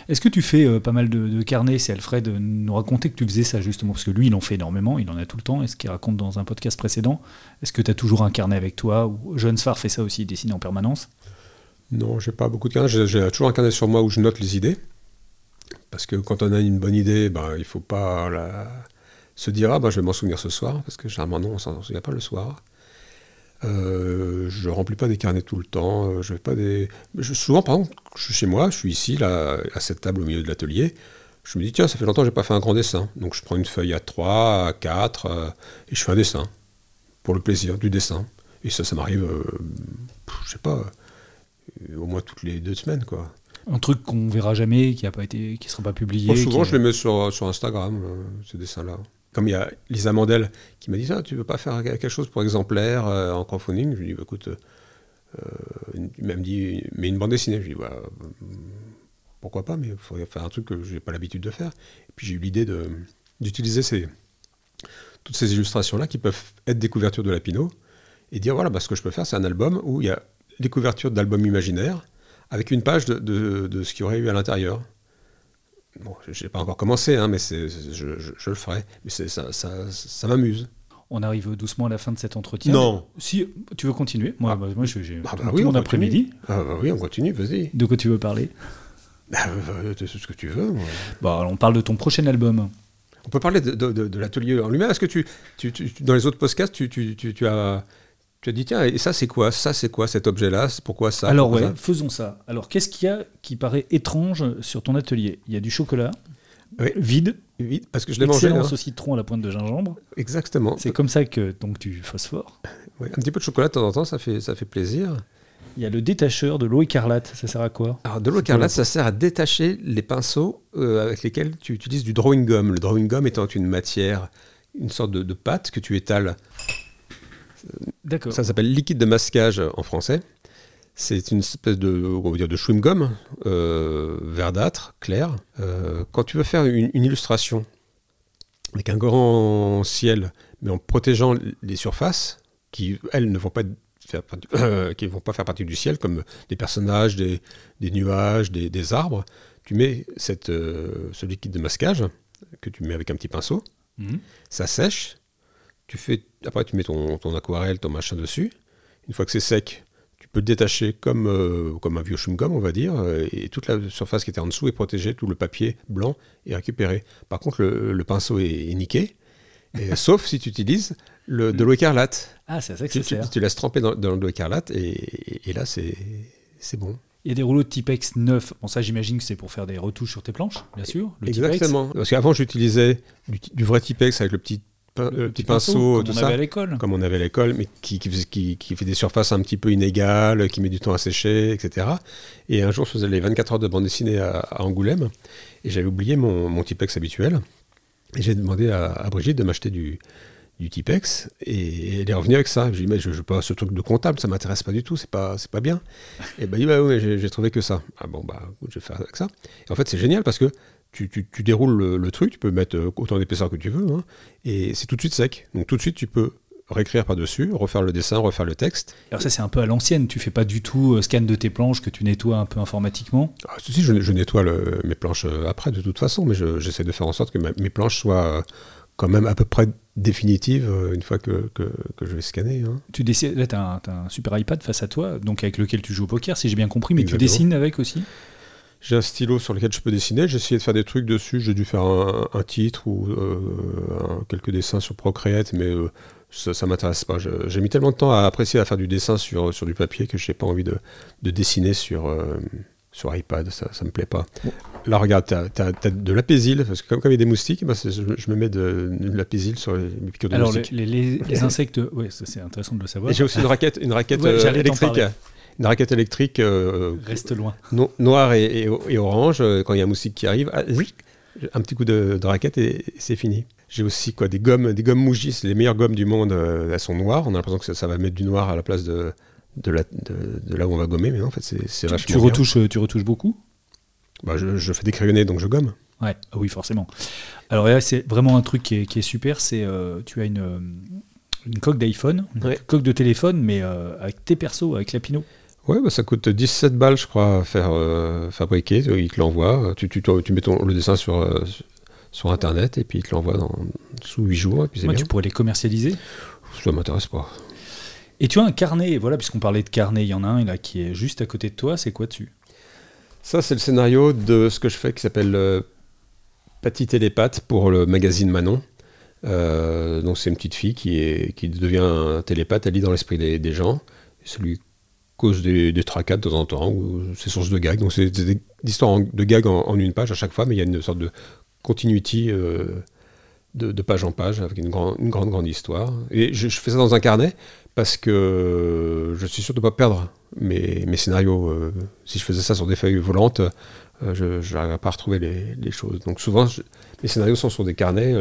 [SPEAKER 1] Est-ce que tu fais euh, pas mal de, carnets C'est Alfred nous raconter que tu faisais ça justement, parce que lui, il en fait énormément, il en a tout le temps, et ce qu'il raconte dans un podcast précédent. Est-ce que tu as toujours un carnet avec toi ou John Sfar fait ça aussi, il dessine en permanence?
[SPEAKER 3] Non, j'ai pas beaucoup de carnets. J'ai toujours un carnet sur moi où je note les idées. Parce que quand on a une bonne idée, ben, il faut pas se dire ah ben, je vais m'en souvenir ce soir, parce que généralement non, on s'en souvient pas le soir. Euh, je remplis pas des carnets tout le temps. Euh, je vais pas des. souvent, par exemple, je suis chez moi, je suis ici, là, à cette table au milieu de l'atelier. Je me dis, tiens, ça fait longtemps que j'ai pas fait un grand dessin. Donc je prends une feuille à 3, à 4, euh, et je fais un dessin. Pour le plaisir du dessin. Et ça, ça m'arrive, je sais pas, au moins toutes les deux semaines, quoi.
[SPEAKER 1] Un truc qu'on verra jamais, qui a pas été, qui sera pas publié.
[SPEAKER 3] souvent, je les mets sur, sur Instagram, ces dessins-là comme il y a Lisa Mandel qui m'a dit ça, tu veux pas faire quelque chose pour exemplaire euh, en crowdfunding? Je lui ai dit, bah, écoute, euh, il m'a dit, mais une bande dessinée. Je lui ai dit, bah, pourquoi pas, mais il faudrait faire un truc que je n'ai pas l'habitude de faire. Et puis j'ai eu l'idée d'utiliser ces, toutes ces illustrations-là qui peuvent être des couvertures de Lapino et dire, voilà, bah, ce que je peux faire, c'est un album où il y a les couvertures d'albums imaginaires avec une page de, de ce qu'il y aurait eu à l'intérieur. Bon, je n'ai pas encore commencé, hein, mais je, je, le ferai. Mais ça, ça, ça, m'amuse.
[SPEAKER 1] On arrive doucement à la fin de cet entretien.
[SPEAKER 3] Non.
[SPEAKER 1] Si tu veux continuer, moi, ah. bah, moi j'ai
[SPEAKER 3] ah bah oui, mon après-midi. Ah bah oui, on continue, vas-y.
[SPEAKER 1] De quoi tu veux parler?
[SPEAKER 3] Ah, euh, de ce que tu veux. moi.
[SPEAKER 1] Bon, alors, on parle de ton prochain album.
[SPEAKER 3] On peut parler de, de- de- de l'atelier en lui-même. Est-ce que tu, tu- tu- dans les autres podcasts, tu, tu- tu- tu as, tu as dit tiens, et ça c'est quoi? Ça c'est quoi cet objet-là? Pourquoi ça?
[SPEAKER 1] Alors
[SPEAKER 3] Pourquoi
[SPEAKER 1] ouais,
[SPEAKER 3] ça?
[SPEAKER 1] faisons ça. Alors qu'est-ce qu'il y a qui paraît étrange sur ton atelier? Il y a du chocolat
[SPEAKER 3] Oui.
[SPEAKER 1] vide,
[SPEAKER 3] Oui, parce que je l'ai mangé.
[SPEAKER 1] excellent
[SPEAKER 3] hein.
[SPEAKER 1] au citron à la pointe de gingembre.
[SPEAKER 3] Exactement.
[SPEAKER 1] C'est comme ça que donc tu phosphores.
[SPEAKER 3] Un petit peu de chocolat de temps en temps, ça fait, ça fait plaisir.
[SPEAKER 1] Il y a le détacheur de l'eau écarlate. Ça sert à quoi?
[SPEAKER 3] Alors, de l'eau écarlate, ça sert à détacher les pinceaux euh, avec lesquels tu utilises du drawing gum. Le drawing gum étant une matière, une sorte de, de pâte que tu étales.
[SPEAKER 1] D'accord.
[SPEAKER 3] Ça s'appelle liquide de masquage en français. C'est une espèce de, on va dire, de chewing gum euh, verdâtre, clair. Euh, quand tu veux faire une, une illustration avec un grand ciel, mais en protégeant les surfaces qui, elles, ne vont pas faire partie, euh, qui vont pas faire partie du ciel, comme des personnages, des, des nuages, des, des arbres, tu mets cette, ce liquide de masquage que tu mets avec un petit pinceau
[SPEAKER 1] Mhm.
[SPEAKER 3] ça sèche. Tu fais, après, tu mets ton, ton aquarelle, ton machin dessus. Une fois que c'est sec, tu peux le détacher comme, euh, comme un vieux chewing-gum, on va dire, euh, et toute la surface qui était en dessous est protégée, tout le papier blanc est récupéré. Par contre, le, le pinceau est, est niqué, et, sauf si tu utilises le, de l'eau écarlate.
[SPEAKER 1] Ah, c'est ça que
[SPEAKER 3] Tu,
[SPEAKER 1] ça
[SPEAKER 3] tu,
[SPEAKER 1] sert.
[SPEAKER 3] tu laisses tremper dans, dans l'eau écarlate, et, et- et là, c'est bon.
[SPEAKER 1] Il y a des rouleaux de Tipex neufs. Bon, ça, j'imagine que c'est pour faire des retouches sur tes planches, bien sûr. Le.
[SPEAKER 3] Exactement. Parce qu'avant, j'utilisais du, du vrai Tipex avec le petit, le petit pinceau,
[SPEAKER 1] comme
[SPEAKER 3] tout
[SPEAKER 1] on
[SPEAKER 3] ça.
[SPEAKER 1] avait à l'école.
[SPEAKER 3] comme on avait à l'école, mais qui, qui, faisait- qui- qui fait des surfaces un petit peu inégales, qui met du temps à sécher, etc. Et un jour, je faisais les 24 heures de bande dessinée à, à Angoulême, et j'avais oublié mon, mon Tipex habituel. Et j'ai demandé à, à Brigitte de m'acheter du, du Tipex, et elle est revenue avec ça. Je lui ai dit, mais je veux pas ce truc de comptable, ça m'intéresse pas du tout, c'est pas, c'est pas bien. Et ben, il dit, bah oui, j'ai j'ai trouvé que ça. Ah bon, bah, je vais faire avec ça. Et en fait, c'est génial parce que tu, tu- tu déroules le, le truc, tu peux mettre euh, autant d'épaisseur que tu veux, hein, et c'est tout de suite sec. Donc tout de suite, tu peux réécrire par-dessus, refaire le dessin, refaire le texte.
[SPEAKER 1] Alors ça, c'est un peu à l'ancienne. Tu fais pas du tout euh, scan de tes planches que tu nettoies un peu informatiquement?
[SPEAKER 3] Ah, si, je, je nettoie le- mes planches euh, après, de toute façon, mais je- j'essaie de faire en sorte que ma- mes planches soient quand même à peu près définitives une fois que, que- que je vais scanner. hein.
[SPEAKER 1] Tu dessines. Là, t'as un, t'as un super iPad face à toi, donc avec lequel tu joues au poker, si j'ai bien compris. Mais
[SPEAKER 3] Exactement.
[SPEAKER 1] tu dessines avec aussi?
[SPEAKER 3] J'ai un stylo sur lequel je peux dessiner. J'ai essayé de faire des trucs dessus. J'ai dû faire un, un titre ou euh, un- quelques dessins sur Procreate, mais euh, ça, ça m'intéresse pas. J'ai mis tellement de temps à apprécier à faire du dessin sur, sur du papier que je n'ai pas envie de, de dessiner sur, euh, sur iPad. Ça, ça me plaît pas. Là, regarde, tu as, de l'apésil, parce que comme, comme il y a des moustiques, bah, je, je me mets de, de l'apésil sur les, piqûres de
[SPEAKER 1] Alors les,
[SPEAKER 3] moustiques.
[SPEAKER 1] les- les- les insectes, ça c'est intéressant de le savoir.
[SPEAKER 3] J'ai aussi une raquette, une raquette
[SPEAKER 1] Ouais,
[SPEAKER 3] électrique. Une raquette électrique euh,
[SPEAKER 1] Reste loin.
[SPEAKER 3] no- noir et, et- et orange, euh, quand il y a un moustique qui arrive, ah, un petit coup de, de raquette et, et c'est fini. J'ai aussi quoi, des gommes, des gommes c'est les meilleures gommes du monde, euh, elles sont noires, on a l'impression que ça, ça va mettre du noir à la place de, de, la- de- de là où on va gommer, mais non, en fait c'est vachement
[SPEAKER 1] tu retouches, tu retouches beaucoup?
[SPEAKER 3] Bah, je, je fais des crayonnés, donc je gomme.
[SPEAKER 1] Ouais, ah oui, forcément. Alors là, c'est vraiment un truc qui est, qui est super. C'est euh, tu as une, une coque d'iPhone, une
[SPEAKER 3] Ouais.
[SPEAKER 1] coque de téléphone, mais euh, avec tes persos, avec la Pinot.
[SPEAKER 3] Ouais, bah, ça coûte 17 balles, je crois, à faire euh, fabriquer. Ils te l'envoient. Tu, tu, tu mets ton, le dessin sur, euh, sur Internet et puis ils te l'envoient dans- sous 8 jours. Et puis c'est
[SPEAKER 1] Moi,
[SPEAKER 3] bien.
[SPEAKER 1] tu pourrais les commercialiser?
[SPEAKER 3] Ça m'intéresse pas.
[SPEAKER 1] Et tu as un carnet, voilà, puisqu'on parlait de carnet, il y en a un là qui est juste à côté de toi. C'est quoi dessus?
[SPEAKER 3] Ça, c'est le scénario de ce que je fais qui s'appelle euh, Patty Télépathe pour le magazine Manon. Euh, donc, c'est une petite fille qui, est, qui devient un télépathe. Elle lit dans l'esprit des, des gens. Ça lui cause des, des de temps en temps, ou c'est source de gags. Donc, c'est des histoires de gags en, une page à chaque fois, mais il y a une sorte de continuity euh, de, page en page avec une, grand- une grande, grande histoire. Et je, fais ça dans un carnet parce que je suis sûr de ne pas perdre mes, scénarios. euh, si je faisais ça sur des feuilles volantes, euh, je n'arriverais pas à retrouver les, choses. Donc souvent, mes scénarios sont sur des carnets.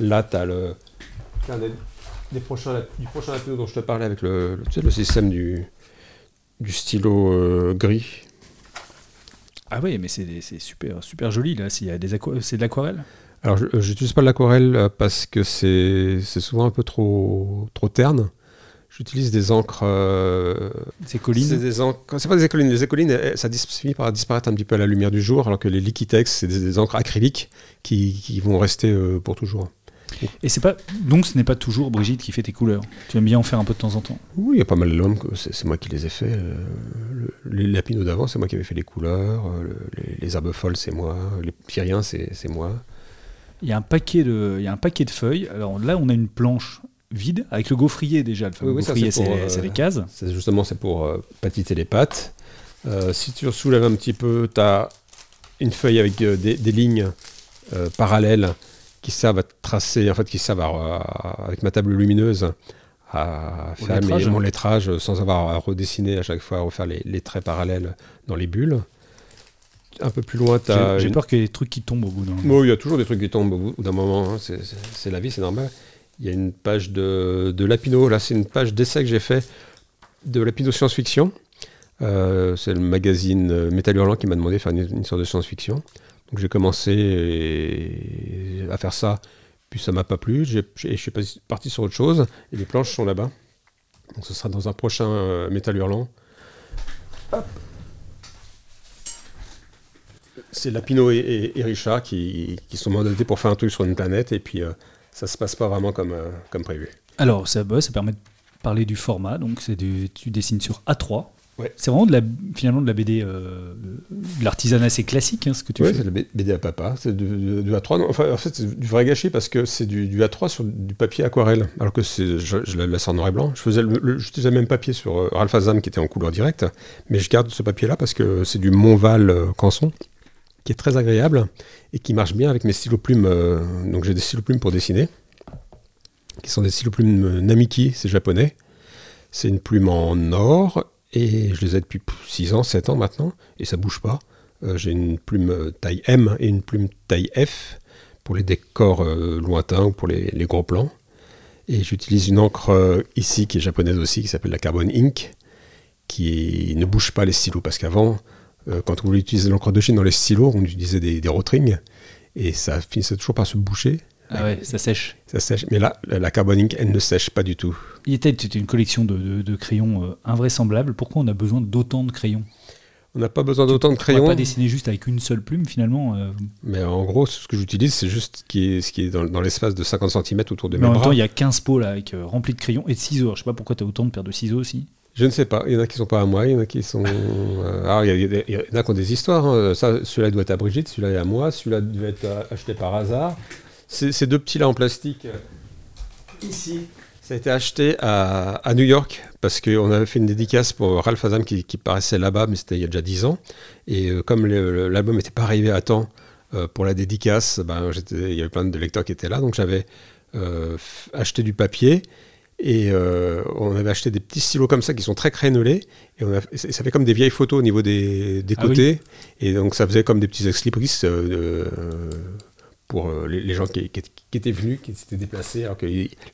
[SPEAKER 3] là, tu as le carnet des prochains, du prochain lapino dont je te parlais avec le, le- tu sais, le système du, du stylo euh, gris.
[SPEAKER 1] Ah oui, mais c'est super, super joli là. des C'est de l'aquarelle?
[SPEAKER 3] Alors, je n'utilise pas de l'aquarelle euh, parce que c'est souvent un peu trop, trop terne. J'utilise des encres. euh,
[SPEAKER 1] C'est
[SPEAKER 3] c'est des encres. C'est pas des écolines. Les écolines, elles, ça finit par disparaître un petit peu à la lumière du jour, alors que les Liquitex, c'est des, des encres acryliques qui, qui vont rester euh, pour toujours.
[SPEAKER 1] Et c'est pas donc ce n'est pas toujours Brigitte qui fait tes couleurs. Tu aimes bien en faire un peu de temps en temps.
[SPEAKER 3] Oui, il y a pas mal d'albums, c'est moi qui les ai faits. euh, le- les Lapino d'avant, c'est moi qui avais fait les couleurs. euh, le- les, les Herbes folles, c'est moi. Les Pyriens, c'est moi.
[SPEAKER 1] Il y a un paquet de il y a un paquet de feuilles. Alors là, on a une planche vide avec le gaufrier déjà. Le fameux
[SPEAKER 3] Oui, oui, ça,
[SPEAKER 1] gaufrier,
[SPEAKER 3] c'est
[SPEAKER 1] c'est
[SPEAKER 3] euh,
[SPEAKER 1] les cases.
[SPEAKER 3] C'est justement c'est pour euh, les pâtes. Euh, si tu soulèves un petit peu, tu as une feuille avec des, des lignes parallèles qui servent à tracer, en fait, qui à, à- avec ma table lumineuse à faire mes- mon lettrage sans avoir à redessiner à chaque fois, à refaire les, les traits parallèles dans les bulles. Un peu plus loin, tu
[SPEAKER 1] J'ai
[SPEAKER 3] as
[SPEAKER 1] j'ai peur qu'il y ait des trucs qui tombent au bout d'un.
[SPEAKER 3] Bon, il y a toujours des trucs qui tombent au bout d'un moment. hein. C'est- la vie, c'est normal. Il y a une page de, de Lapino. Là, c'est une page d'essai que j'ai fait de Lapino Science-Fiction. Euh, c'est le magazine euh, Métal Hurlant qui m'a demandé de faire une, une sorte de science-fiction. Donc j'ai commencé et- à faire ça, puis ça m'a pas plu. J'ai- Je suis parti sur autre chose et les planches sont là-bas. Donc ce sera dans un prochain euh, Métal Hurlant. C'est Lapino et, et- et Richard qui, qui sont mandatés pour faire un truc sur une planète et puis euh, ça se passe pas vraiment comme, euh, comme prévu.
[SPEAKER 1] Alors ça, bah, ça permet de parler du format. Donc c'est tu dessines sur A3.
[SPEAKER 3] Ouais.
[SPEAKER 1] C'est vraiment de la finalement de la BD euh, de l'artisanat assez classique hein, ce que tu
[SPEAKER 3] Oui,
[SPEAKER 1] fais.
[SPEAKER 3] c'est le B- BD à papa, c'est du, du- du A3. Non, enfin, en fait, c'est du vrai gâchis parce que c'est du, du A3 sur du papier aquarelle, alors que c'est, je, je la laisse en noir et blanc. Je faisais le, le même papier sur euh, Ralph Azam qui était en couleur directe, mais je garde ce papier-là parce que c'est du Montval euh, Canson qui est très agréable et qui marche bien avec mes stylos plumes. euh, donc j'ai des stylos plumes pour dessiner, qui sont des stylos plumes Namiki, c'est japonais. C'est une plume en or et je les ai depuis 6 ans, 7 ans maintenant, et ça bouge pas. Euh, j'ai une plume euh, taille M et une plume taille F pour les décors euh, lointains ou pour les, gros plans. Et j'utilise une encre ici qui est japonaise aussi, qui s'appelle la Carbon Ink, qui ne bouge pas les stylos. Parce qu'avant, quand on voulait utiliser l'encre de Chine dans les stylos, on utilisait des, des Rotrings, et ça finissait toujours par se boucher.
[SPEAKER 1] Ah ouais, ça sèche.
[SPEAKER 3] Ça sèche. Mais là, la, la Carbon Ink, elle ne sèche pas du tout.
[SPEAKER 1] Il était une collection de, de- de crayons euh, invraisemblables. Pourquoi on a besoin d'autant de crayons?
[SPEAKER 3] On n'a pas besoin d'autant de
[SPEAKER 1] On
[SPEAKER 3] crayons.
[SPEAKER 1] pas dessiner juste avec une seule plume finalement. euh,
[SPEAKER 3] Mais en gros, ce que j'utilise, c'est juste ce qui est, ce qui est dans, dans l'espace de 50 cm autour de
[SPEAKER 1] mais
[SPEAKER 3] mes
[SPEAKER 1] en même
[SPEAKER 3] bras.
[SPEAKER 1] temps, il y a 15 pots là avec euh, remplis de crayons et de ciseaux. Alors, je sais pas pourquoi tu as autant de paires de ciseaux aussi.
[SPEAKER 3] Je ne sais pas. Il y en a qui sont pas à moi, il y en a qui sont. alors, il y, a- il y en a qui ont des histoires. hein. Ça, celui-là doit être à Brigitte, celui-là est à moi, celui-là devait être acheté par hasard. Ces, ces deux petits-là en plastique, euh, ici, ça a été acheté à, à New York parce qu'on avait fait une dédicace pour Ralph Azam qui, qui paraissait là-bas, mais c'était il y a déjà 10 ans. Et euh, comme l'album n'était pas arrivé à temps euh, pour la dédicace, ben, il y avait plein de lecteurs qui étaient là, donc j'avais euh, acheté du papier. Et on avait acheté des petits stylos comme ça qui sont très crénelés. Et on a, et ça fait comme des vieilles photos au niveau des, des
[SPEAKER 1] Ah oui.
[SPEAKER 3] côtés. Et donc ça faisait comme des petits ex-libris pour euh, les, les gens qui, qui- qui étaient venus, qui s'étaient déplacés, alors que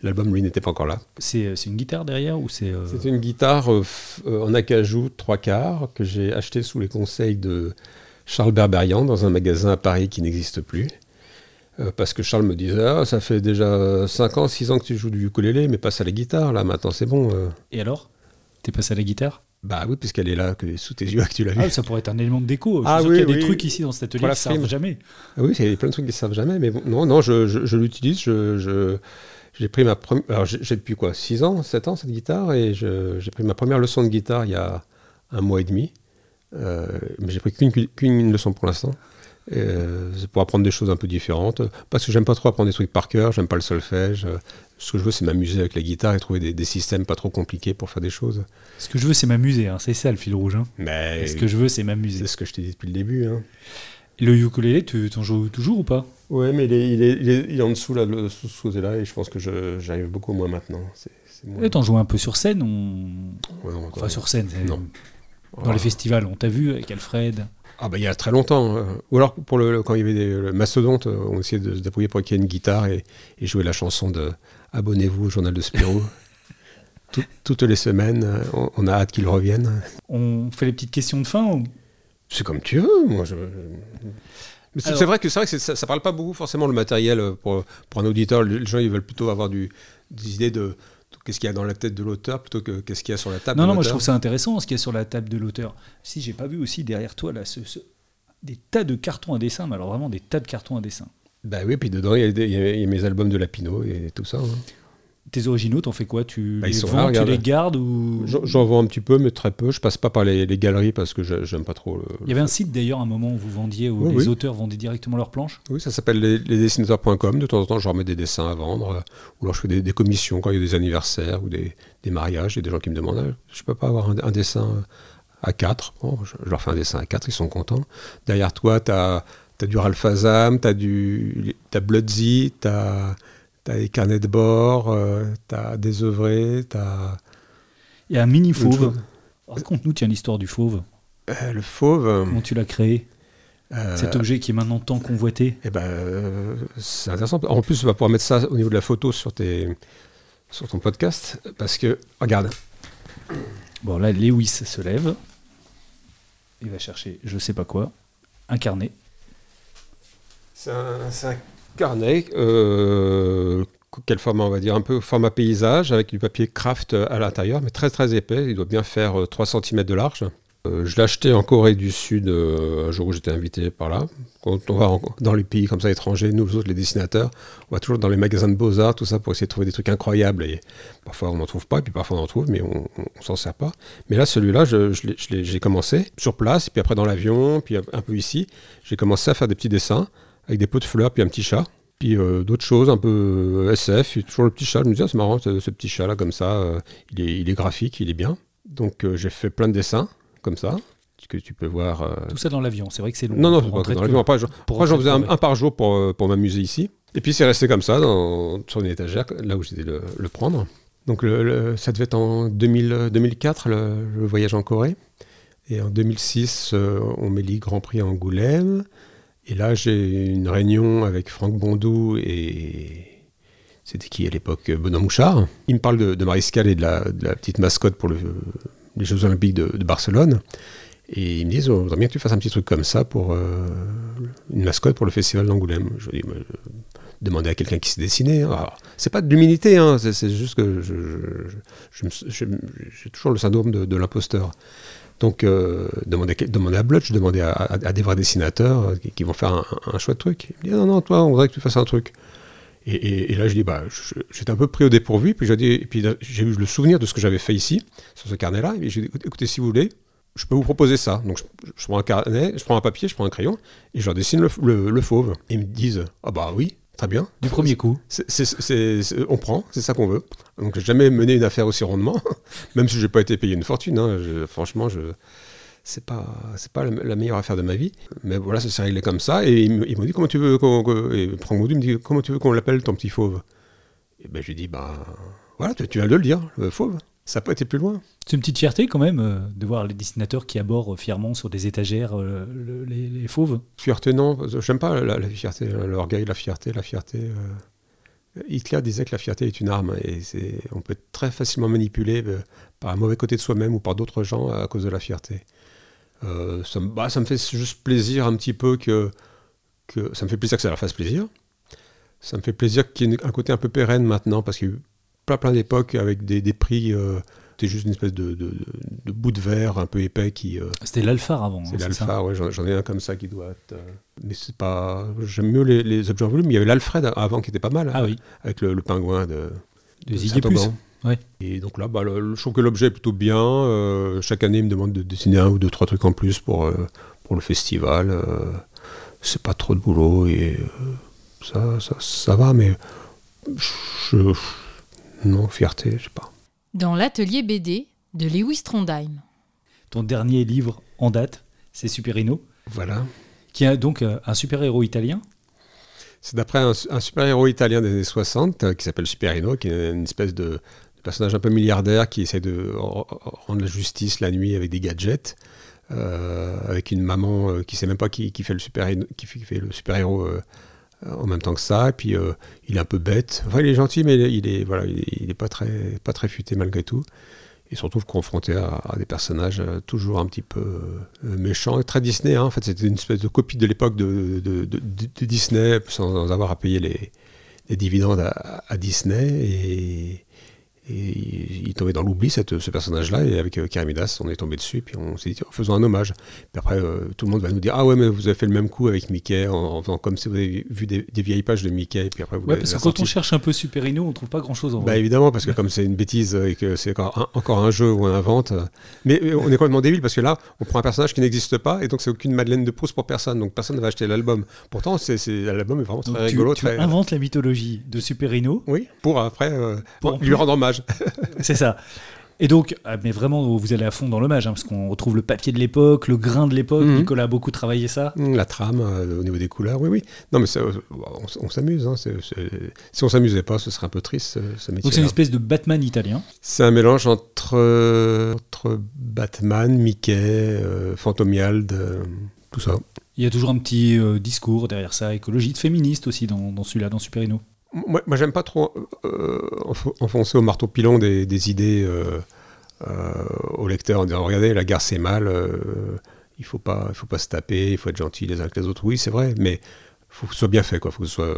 [SPEAKER 3] l'album, lui, n'était pas encore là.
[SPEAKER 1] C'est euh, c'est une guitare derrière ou c'est. euh,
[SPEAKER 3] C'était une guitare en acajou trois quarts que j'ai achetée sous les conseils de Charles Berberian dans un magasin à Paris qui n'existe plus. Parce que Charles me disait ah, ça fait déjà 5 ans, 6 ans que tu joues du ukulélé, mais passe à la guitare, là, maintenant c'est bon.
[SPEAKER 1] Et alors? T'es passé à la guitare?
[SPEAKER 3] Bah oui, puisqu'elle est là, que sous tes yeux, que tu l'as vu.
[SPEAKER 1] Ah, ça pourrait être un élément de déco. Je
[SPEAKER 3] Ah oui,
[SPEAKER 1] qu'il y a des
[SPEAKER 3] oui.
[SPEAKER 1] trucs ici dans cet atelier qui servent
[SPEAKER 3] frime.
[SPEAKER 1] jamais.
[SPEAKER 3] Ah oui, il y a plein de trucs qui ne servent jamais, mais bon, non, non, je, je- je l'utilise. Je, j'ai pris ma première. Alors, j'ai j'ai depuis quoi 6 ans, 7 ans cette guitare, et je- j'ai pris ma première leçon de guitare il y a un mois et demi. Euh, mais j'ai pris qu'une qu'une leçon pour l'instant. Euh, c'est pour apprendre des choses un peu différentes. Parce que j'aime pas trop apprendre des trucs par cœur, j'aime pas le solfège. Euh, Ce que je veux, c'est m'amuser avec la guitare et trouver des, des systèmes pas trop compliqués pour faire des choses.
[SPEAKER 1] Ce que je veux, c'est m'amuser. hein. C'est ça le fil rouge. hein.
[SPEAKER 3] Mais
[SPEAKER 1] Ce que je veux, c'est m'amuser.
[SPEAKER 3] c'est ce que je t'ai dit depuis le début. Hein.
[SPEAKER 1] Le ukulélé, tu t'en joues toujours ou pas?
[SPEAKER 3] Ouais, mais il est, il est- il est- il est en dessous, là, sous ce côté-là, et je pense que j'arrive beaucoup moins maintenant. C'est, moins-
[SPEAKER 1] T'en joues un peu sur scène on...
[SPEAKER 3] Ouais,
[SPEAKER 1] Enfin, sur scène,
[SPEAKER 3] Non.
[SPEAKER 1] dans les festivals. On t'a vu avec Alfred.
[SPEAKER 3] Ah bah il y a très longtemps. euh, Ou alors pour le, quand il y avait des, le mastodonte, euh, on essayait de se débrouiller pour qu'il y ait une guitare et, et jouer la chanson de Abonnez-vous au journal de Spirou. Tout- toutes les semaines, euh, on, on a hâte qu'il revienne.
[SPEAKER 1] On fait les petites questions de fin ou-
[SPEAKER 3] C'est comme tu veux, moi je. Mais c'est vrai que c'est vrai que ça, ça parle pas beaucoup forcément le matériel euh, pour, pour un auditeur. Les gens ils veulent plutôt avoir du, des idées de qu'est-ce qu'il y a dans la tête de l'auteur plutôt que qu'est-ce qu'il y a sur la table.
[SPEAKER 1] Non,
[SPEAKER 3] de
[SPEAKER 1] non, moi je trouve ça intéressant ce qu'il y a sur la table de l'auteur. Si j'ai pas vu aussi derrière toi là, ce- ce- des tas de cartons à dessin, mais alors vraiment des tas de cartons à dessin.
[SPEAKER 3] Bah oui, puis dedans, y a- il y a mes albums de Lapino et tout ça. hein.
[SPEAKER 1] Tes originaux, t'en fais quoi? Tu
[SPEAKER 3] Bah,
[SPEAKER 1] les vends,
[SPEAKER 3] là,
[SPEAKER 1] tu les gardes ou
[SPEAKER 3] J'en vends un petit peu, mais très peu. Je passe pas par les, les galeries parce que j'aime pas trop. le-
[SPEAKER 1] Il y avait un site d'ailleurs, à un moment où vous vendiez, où
[SPEAKER 3] Oui,
[SPEAKER 1] les
[SPEAKER 3] oui.
[SPEAKER 1] auteurs vendaient directement leurs planches?
[SPEAKER 3] Oui, ça s'appelle les, lesdessinateurs.com. De temps en temps, je remets des dessins à vendre. euh, Ou alors je fais des, des commissions quand il y a des anniversaires ou des, des mariages. Il y a des gens qui me demandent euh, Je peux pas avoir un, un dessin à 4 Bon, je, je leur fais un dessin à 4, ils sont contents. Derrière toi, tu as, du Ralphazam, tu as, du t'as Bloodsy, tu as, des carnets de bord, tu as des œuvrés, tu as.
[SPEAKER 1] Il y a un mini fauve. Raconte-nous, tiens, l'histoire du fauve.
[SPEAKER 3] le fauve. euh,
[SPEAKER 1] Comment tu l'as créé
[SPEAKER 3] euh,
[SPEAKER 1] Cet objet qui est maintenant tant convoité.
[SPEAKER 3] Eh ben, euh, c'est intéressant. En plus, tu vas pouvoir mettre ça au niveau de la photo sur, tes, sur ton podcast. Parce que, regarde,
[SPEAKER 1] Bon, là, Lewis se lève. Il va chercher je sais pas quoi. Un carnet.
[SPEAKER 3] c'est un, c'est un carnet. euh, quel format on va dire Un peu format paysage avec du papier craft à l'intérieur, mais très très épais. Il doit bien faire euh, 3 cm de large. Euh, je l'ai acheté en Corée du Sud euh, un jour où j'étais invité par là. Quand on va dans les pays comme ça étrangers, nous autres les dessinateurs, on va toujours dans les magasins de beaux-arts, tout ça, pour essayer de trouver des trucs incroyables. Et parfois on n'en trouve pas, puis parfois on en trouve, mais on, on s'en sert pas. Mais là, celui-là, j'ai commencé sur place, et puis après dans l'avion, puis un peu ici. J'ai commencé à faire des petits dessins avec des pots de fleurs, puis un petit chat. Puis euh, d'autres choses, un peu euh, SF, toujours le petit chat. Je me disais, ah, c'est marrant, ce, ce petit chat-là, comme ça, euh, il, est, il est graphique, il est bien. Donc euh, j'ai fait plein de dessins, comme ça, que tu peux voir.
[SPEAKER 1] Tout ça dans l'avion. C'est vrai que c'est long.
[SPEAKER 3] non, non, pas dans l'avion. Après, j'en faisais un, par jour pour, pour m'amuser ici. Et puis c'est resté comme ça dans, sur une étagère, là où j'étais le, le prendre. Donc le, le- ça devait être en 2000, 2004, le, le voyage en Corée. Et en 2006, euh, on m'élit Grand Prix à Angoulême. Et là, j'ai une réunion avec Franck Bondou et c'était qui à l'époque? Benoît Mouchard. Il me parle de, Mariscal et de la, petite mascotte pour le- les Jeux Olympiques de, Barcelone. Et ils me disent, on voudrait bien que tu fasses un petit truc comme ça pour euh, une mascotte pour le festival d'Angoulême. Je dis, mais, euh, demandez à quelqu'un qui s'est dessiné. C'est pas de l'humilité, hein, c'est, juste que j'ai toujours le syndrome de l'imposteur. Donc, euh, demandez, à quel- demandez à à, des vrais dessinateurs euh, qui, vont faire un, chouette truc. Il me dit, non, non, toi, on voudrait que tu fasses un truc. Et, là, je dis, bah, j'étais un peu pris au dépourvu, puis, j'ai eu le souvenir de ce que j'avais fait ici, sur ce carnet-là, et j'ai dit, écoutez, écoutez, si vous voulez, je peux vous proposer ça. Donc, je, prends un carnet, je prends un papier, je prends un crayon, et je leur dessine le, le- le fauve. Et ils me disent, ah bah oui, très bien.
[SPEAKER 1] Du premier coup.
[SPEAKER 3] On prend, c'est ça qu'on veut. Donc, j'ai jamais mené une affaire aussi rondement, même si j'ai pas été payé une fortune. hein. Je- franchement, je c'est pas c'est pas la, meilleure affaire de ma vie. Mais voilà, ça s'est réglé comme ça. Et ils, ils m'ont dit comment tu veux qu'on et Franck me dit comment tu veux qu'on l'appelle ton petit fauve? Et ben j'ai dit ben voilà, tu, tu viens de le dire, le fauve. Ça n'a pas été plus loin.
[SPEAKER 1] C'est une petite fierté quand même euh, de voir les dessinateurs qui abordent fièrement sur des étagères euh, le- les, les fauves.
[SPEAKER 3] Fierté, non. J'aime pas la, la fierté, l'orgueil, la fierté, la fierté. euh. Hitler disait que la fierté est une arme et c'est, on peut être très facilement manipulé euh, par un mauvais côté de soi-même ou par d'autres gens à cause de la fierté. Euh, ça, me, bah, ça me fait juste plaisir un petit peu que, que ça me fait plaisir que ça leur fasse plaisir. Ça me fait plaisir qu'il y ait un côté un peu pérenne maintenant parce eu plein plein d'époques avec des, des prix. Euh, c'était juste une espèce de, de, de bout de verre un peu épais qui, euh,
[SPEAKER 1] C'était l'Alphar avant.
[SPEAKER 3] c'est
[SPEAKER 1] hein, ça
[SPEAKER 3] l'Alpha, ouais, j'en, ai un comme ça qui doit être. euh, mais c'est pas. J'aime mieux les, les objets en volume. Il y avait l'Alfred avant qui était pas mal,
[SPEAKER 1] Ah oui,
[SPEAKER 3] avec le, le pingouin de,
[SPEAKER 1] de
[SPEAKER 3] de.
[SPEAKER 1] Ouais.
[SPEAKER 3] Et donc là, bah, le- je trouve que l'objet est plutôt bien. euh, chaque année, il me demande de dessiner un ou deux, trois trucs en plus pour, pour le festival. c'est pas trop de boulot et ça, ça, ça va, mais je, non, fierté, je sais pas.
[SPEAKER 2] Dans l'atelier BD de Lewis Trondheim.
[SPEAKER 1] Ton dernier livre en date, c'est Superino,
[SPEAKER 3] Voilà.
[SPEAKER 1] qui est donc euh, un super-héros italien.
[SPEAKER 3] C'est d'après un, un super-héros italien des années 60 euh, qui s'appelle Superino, qui est une espèce de, de personnage un peu milliardaire qui essaie de rendre la justice la nuit avec des gadgets, euh, avec une maman euh, qui sait même pas qui, qui fait le super qui fait, qui fait le super-héros euh, en même temps que ça. Et puis euh, il est un peu bête. Enfin, il est gentil, mais il est voilà, il est, pas très pas très futé malgré tout. Il se retrouve confronté à, des personnages euh, toujours un petit peu euh, méchants, et très Disney. hein. En fait, c'était une espèce de copie de l'époque de, Disney, sans, avoir à payer les, les dividendes à, à Disney. Et, Et il tombait dans l'oubli, cette- ce personnage-là, et avec euh, Karamidas, on est tombé dessus, puis on s'est dit, tiens, faisons un hommage. Puis après, euh, tout le monde va nous dire, ah ouais, mais vous avez fait le même coup avec Mickey, en, en faisant comme si vous avez vu des, des vieilles pages de Mickey, et puis après vous
[SPEAKER 1] Ouais, parce que quand on cherche un peu Superino, on trouve pas grand chose en
[SPEAKER 3] Bah
[SPEAKER 1] vrai.
[SPEAKER 3] évidemment, parce que comme c'est une bêtise euh, et que c'est encore un, encore un jeu où on invente. euh, Mais on est complètement débile parce que là, on prend un personnage qui n'existe pas et donc c'est aucune Madeleine de Proust pour personne. Donc personne ne va acheter l'album. Pourtant, l'album est vraiment très
[SPEAKER 1] tu,
[SPEAKER 3] rigolo.
[SPEAKER 1] tu
[SPEAKER 3] très...
[SPEAKER 1] inventes la mythologie de Superino,
[SPEAKER 3] Oui, pour après euh,
[SPEAKER 1] Pour
[SPEAKER 3] lui rendre hommage.
[SPEAKER 1] c'est ça. Et donc, ah, mais vraiment, vous allez à fond dans l'hommage, hein, parce qu'on retrouve le papier de l'époque, le grain de l'époque.
[SPEAKER 3] Mhm.
[SPEAKER 1] Nicolas a beaucoup travaillé ça.
[SPEAKER 3] Hum, La trame euh, au niveau des couleurs, oui, oui. Non, mais ça, euh, on, s'amuse. hein, Si on s'amusait pas, ce serait un peu triste ce, ce métier.
[SPEAKER 1] Donc c'est une espèce de Batman italien.
[SPEAKER 3] C'est un mélange entre, euh, entre Batman, Mickey, euh, Fantomiald, euh, tout ça.
[SPEAKER 1] Il y a toujours un petit discours derrière ça, écologiste, féministe aussi dans, dans celui-là, dans Superino.
[SPEAKER 3] Moi, moi, j'aime pas trop euh, enfo- enfoncer au marteau pilon des, des idées euh, euh, au lecteur en disant regardez la guerre c'est mal, euh, il faut pas il faut pas se taper, il faut être gentil les uns avec les autres. Oui c'est vrai, mais faut que ce soit bien fait quoi, faut que ce soit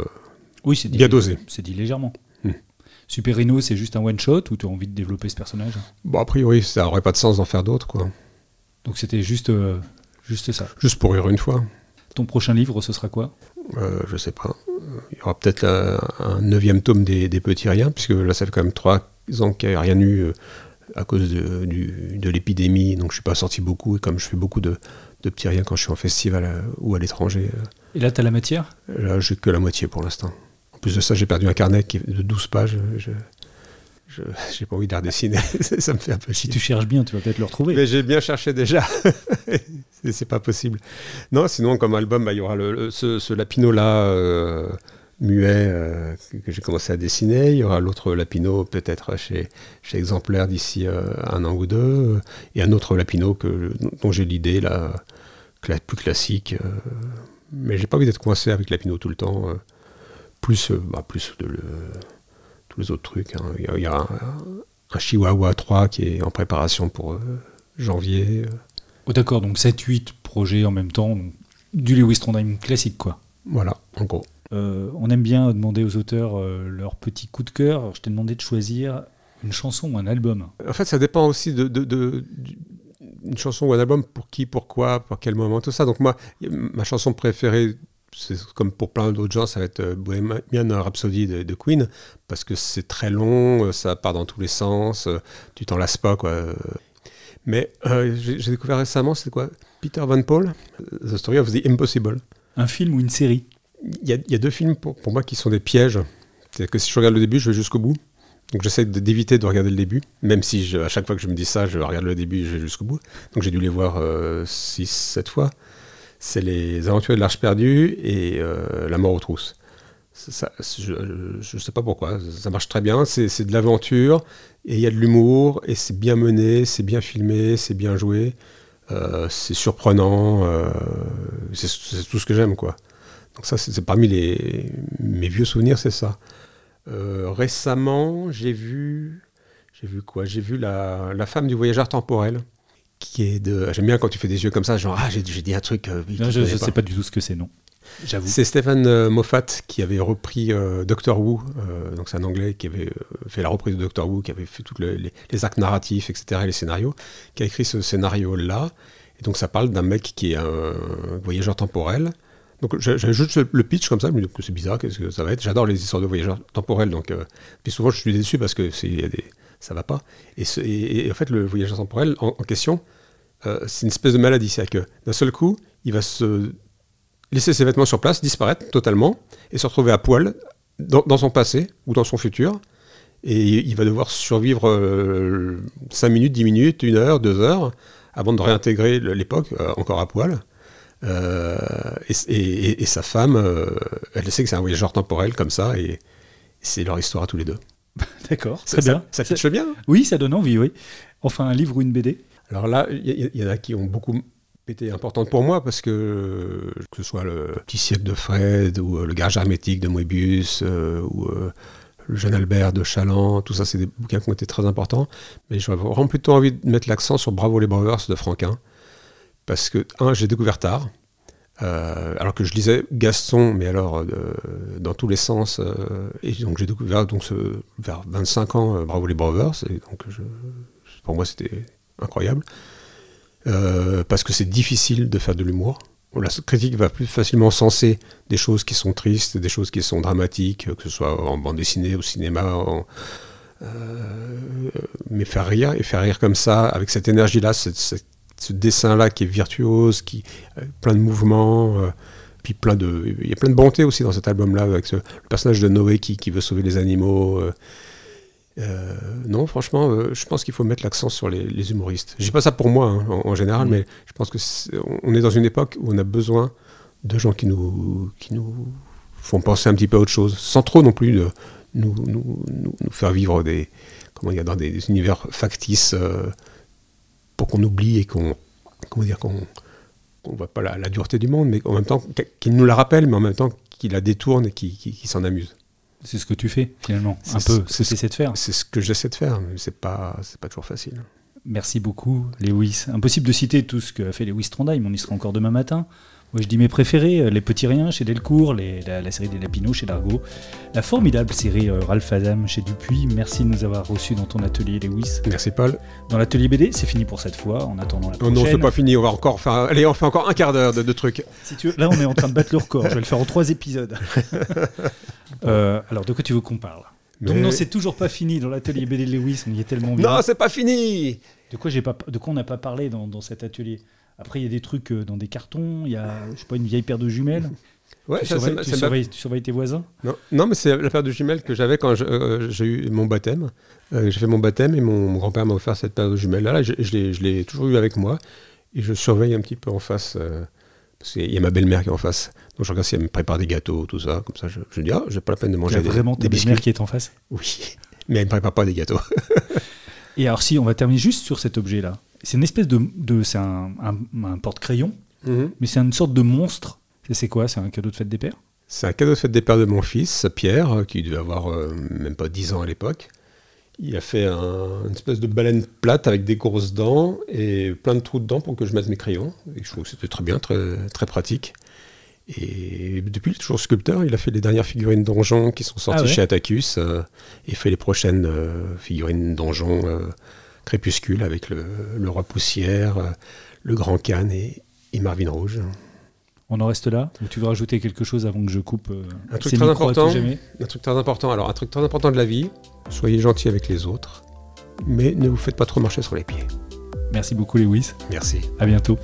[SPEAKER 1] Oui, c'est dit,
[SPEAKER 3] Bien dosé.
[SPEAKER 1] C'est dit légèrement.
[SPEAKER 3] Hmm.
[SPEAKER 1] Superino, c'est juste un one-shot ou tu as envie de développer ce personnage?
[SPEAKER 3] Bon a priori ça aurait pas de sens d'en faire d'autres quoi.
[SPEAKER 1] Donc c'était juste, euh, juste ça.
[SPEAKER 3] Juste pour rire une fois,
[SPEAKER 1] Ton prochain livre, ce sera quoi?
[SPEAKER 3] Euh, je sais pas. Il y aura peut-être un neuvième tome des, des petits riens puisque là ça fait quand même trois ans qu'il n'y a rien eu euh, à cause de, l'épidémie, donc je suis pas sorti beaucoup et comme je fais beaucoup de, de petits riens quand je suis en festival euh, ou à l'étranger.
[SPEAKER 1] Et là, tu as la matière?
[SPEAKER 3] Là, j'ai que la moitié pour l'instant. En plus de ça, j'ai perdu un carnet qui est de 12 pages. Je je- j'ai pas envie de redessiner. ça me fait un peu
[SPEAKER 1] Si tu cherches bien, tu vas peut-être le retrouver.
[SPEAKER 3] Mais j'ai bien cherché déjà. c'est pas possible. Non, sinon, comme album, bah, il y aura le, ce, Lapino-là, euh, muet, euh, que, j'ai commencé à dessiner. Il y aura l'autre Lapino, peut-être chez, chez Exemplaire d'ici euh, un an ou deux. Et un autre Lapino que, dont j'ai l'idée, là, cla- plus classique. mais j'ai pas envie d'être coincé avec Lapino tout le temps. plus, bah, plus de tous les autres trucs. hein. Il y a, un, un Chihuahua 3 qui est en préparation pour janvier.
[SPEAKER 1] Oh, D'accord, donc 7-8 projets en même temps. donc du Lewis Trondheim classique, quoi.
[SPEAKER 3] Voilà, en gros.
[SPEAKER 1] Euh, on aime bien demander aux auteurs euh, leur petit coup de cœur. Alors, je t'ai demandé de choisir une chanson ou un album.
[SPEAKER 3] En fait, ça dépend aussi de, de- de- du- une chanson ou un album pour qui, pourquoi, pour quel moment, tout ça. Donc moi, ma chanson préférée, c'est comme pour plein d'autres gens, ça va être euh, Bohemian Rhapsody de, de Queen, parce que c'est très long, euh, ça part dans tous les sens, tu t'en lasses pas, quoi. Euh. Mais euh, j'ai découvert récemment, c'est quoi? Peter Van Paul, The Story of the Impossible.
[SPEAKER 1] Un film ou une série?
[SPEAKER 3] Il y, a, il y a deux films pour, pour moi qui sont des pièges. C'est-à-dire que si je regarde le début, je vais jusqu'au bout. Donc j'essaie d'éviter de regarder le début, même si je- à chaque fois que je me dis ça, je regarde le début et je vais jusqu'au bout. Donc j'ai dû les voir 6, 7 fois. C'est Les Aventures de l'Arche perdue et euh, La mort aux trousses. Ça, je ne sais pas pourquoi, ça marche très bien. C'est de l'aventure et il y a de l'humour et c'est bien mené, c'est bien filmé, c'est bien joué, euh, c'est surprenant. euh, c'est tout ce que j'aime, quoi. Donc ça, c'est parmi les, mes vieux souvenirs, c'est ça. Euh, récemment, j'ai vu, j'ai vu quoi? J'ai vu la, la femme du voyageur temporel, qui est de. J'aime bien quand tu fais des yeux comme ça, genre ah j'ai dit un truc. euh,
[SPEAKER 1] Non, Je ne sais pas du tout ce que c'est, non.
[SPEAKER 3] C'est Stephen euh, Moffat qui avait repris euh, Doctor Who, euh, donc c'est un anglais qui avait euh, fait la reprise de Doctor Who, qui avait fait tous les, arcs narratifs, etc., et les scénarios, qui a écrit ce scénario-là. Et donc ça parle d'un mec qui est un voyageur temporel. Donc juste le pitch comme ça, je me dis que c'est bizarre, qu'est-ce que ça va être? J'adore les histoires de voyageurs temporels, donc puis souvent je suis déçu parce que c'est y a des, ça va pas. Et, en fait le voyageur temporel en, question, c'est une espèce de maladie, c'est-à-dire que d'un seul coup, il va se laisser ses vêtements sur place, disparaître totalement, et se retrouver à poil dans, dans son passé ou dans son futur. Et il va devoir survivre 5 minutes, 10 minutes, 1 heure, 2 heures, avant de réintégrer l'époque, euh, encore à poil. Euh, et, et- et sa femme, euh, elle sait que c'est un voyageur temporel comme ça, et c'est leur histoire à tous les deux.
[SPEAKER 1] D'accord,
[SPEAKER 3] Ça-
[SPEAKER 1] très bien.
[SPEAKER 3] Ça, ça bien. hein?
[SPEAKER 1] Oui, ça donne envie, oui. Enfin, un livre ou une BD
[SPEAKER 3] Alors là, il y, il y en a qui ont beaucoup été importantes pour moi parce que que ce soit le petit siècle de Fred ou euh, le garage hermétique de Moebius euh, ou euh, le jeune Albert de Chaland, tout ça, c'est des bouquins qui ont été très importants. Mais j'aurais vraiment plutôt envie de mettre l'accent sur Bravo les Brothers de Franquin parce que un, j'ai découvert tard. Alors que je lisais Gaston, mais alors dans tous les sens. et donc j'ai découvert donc vers 25 ans Bravo les Brothers. Et donc pour moi c'était incroyable. Euh, parce que c'est difficile de faire de l'humour. La critique va plus facilement censer des choses qui sont tristes, des choses qui sont dramatiques, que ce soit en bande dessinée, au cinéma, euh, mais faire rire, et faire rire comme ça, avec cette énergie-là, ce dessin-là qui est virtuose, qui euh, plein de mouvements, euh, puis plein de, il y a plein de bonté aussi dans cet album-là, avec le personnage de Noé qui, veut sauver les animaux. euh, euh, non, franchement, euh, je pense qu'il faut mettre l'accent sur les, les humoristes. Je dis pas ça pour moi hein, en, en général,
[SPEAKER 1] Mhm.
[SPEAKER 3] mais je pense que c'est- on est dans une époque où on a besoin de gens qui nous, qui nous font penser un petit peu à autre chose, sans trop non plus de nous, nous, nous- nous faire vivre des, comment dire, dans des univers factices euh, pour qu'on oublie et qu'on, comment dire, qu'on voit pas la, la dureté du monde, mais en même temps qu'il nous la rappelle, mais en même temps qu'il la détourne et qu'il s'en amuse.
[SPEAKER 1] C'est ce que tu fais finalement, un peu,
[SPEAKER 3] c'est-
[SPEAKER 1] ce que tu essaies de faire.
[SPEAKER 3] C'est ce que j'essaie de faire, mais c'est pas, c'est pas toujours facile.
[SPEAKER 1] Merci beaucoup, Lewis. Impossible de citer tout ce qu'a fait Lewis Trondheim, on y sera encore demain matin. Moi, je dis mes préférés, euh, Les Petits Riens chez Delcourt, les- la, la série des Lapinots chez Dargaud, la formidable série euh, Ralph Adam chez Dupuis. Merci de nous avoir reçus dans ton atelier, Lewis.
[SPEAKER 3] Merci Paul.
[SPEAKER 1] Dans l'atelier BD, c'est fini pour cette fois, en attendant la prochaine.
[SPEAKER 3] non, c'est pas fini, on va encore faire. Allez, on fait encore un quart d'heure de, de trucs.
[SPEAKER 1] Si tu veux, là, on est en train de battre le record, je vais le faire en trois épisodes. Euh, alors, de quoi tu veux qu'on parle? Donc, non, c'est toujours pas fini dans l'atelier BD de Lewis, on y est tellement bien.
[SPEAKER 3] Non, c'est pas fini
[SPEAKER 1] De quoi, j'ai pas, de quoi on n'a pas parlé dans, dans cet atelier? Après, il y a des trucs euh, dans des cartons, il y a, je sais pas, une vieille paire de jumelles.
[SPEAKER 3] Ouais,
[SPEAKER 1] tu,
[SPEAKER 3] ça,
[SPEAKER 1] surveilles,
[SPEAKER 3] c'est-
[SPEAKER 1] tu
[SPEAKER 3] c'est ma-
[SPEAKER 1] surveilles- tu surveilles tes voisins?
[SPEAKER 3] Non, non, mais c'est la paire de jumelles que j'avais quand euh, j'ai eu mon baptême. Euh, j'ai fait mon baptême et mon, mon grand-père m'a offert cette paire de jumelles. Là, je, je l'ai- toujours eu avec moi et je surveille un petit peu en face. euh, parce qu'il y a ma belle-mère qui est en face. Donc je regarde si elle me prépare des gâteaux, tout ça. Comme ça, je, je dis, ah, j'ai pas la peine de manger des,
[SPEAKER 1] vraiment ta belle-mère qui est en face?
[SPEAKER 3] Oui, mais elle me prépare pas des gâteaux.
[SPEAKER 1] Et alors, si, on va terminer juste sur cet objet-là. C'est une espèce de. de c'est un, un- un porte-crayon, mais c'est une sorte de monstre. C'est- quoi? C'est un cadeau de fête des pères?
[SPEAKER 3] C'est un cadeau de fête des pères de mon fils, Pierre, qui devait avoir euh, même pas 10 ans à l'époque. Il a fait un- une espèce de baleine plate avec des grosses dents et plein de trous dedans pour que je mette mes crayons. Et je trouve que c'était très bien, très, très pratique. Et depuis, il est toujours sculpteur. Il a fait les dernières figurines donjons qui sont sorties
[SPEAKER 1] Ah ouais?
[SPEAKER 3] chez Atacus euh, et fait les prochaines euh, figurines donjons euh, crépuscule avec le, le roi poussière, euh, le grand Khan et, et Marvin Rouge.
[SPEAKER 1] On en reste là Ou tu veux rajouter quelque chose avant que je coupe euh,
[SPEAKER 3] Un truc très important. Un truc très important. Alors, un truc très important de la vie, soyez gentil avec les autres, mais ne vous faites pas trop marcher sur les pieds.
[SPEAKER 1] Merci beaucoup, Lewis.
[SPEAKER 3] Merci.
[SPEAKER 1] À bientôt.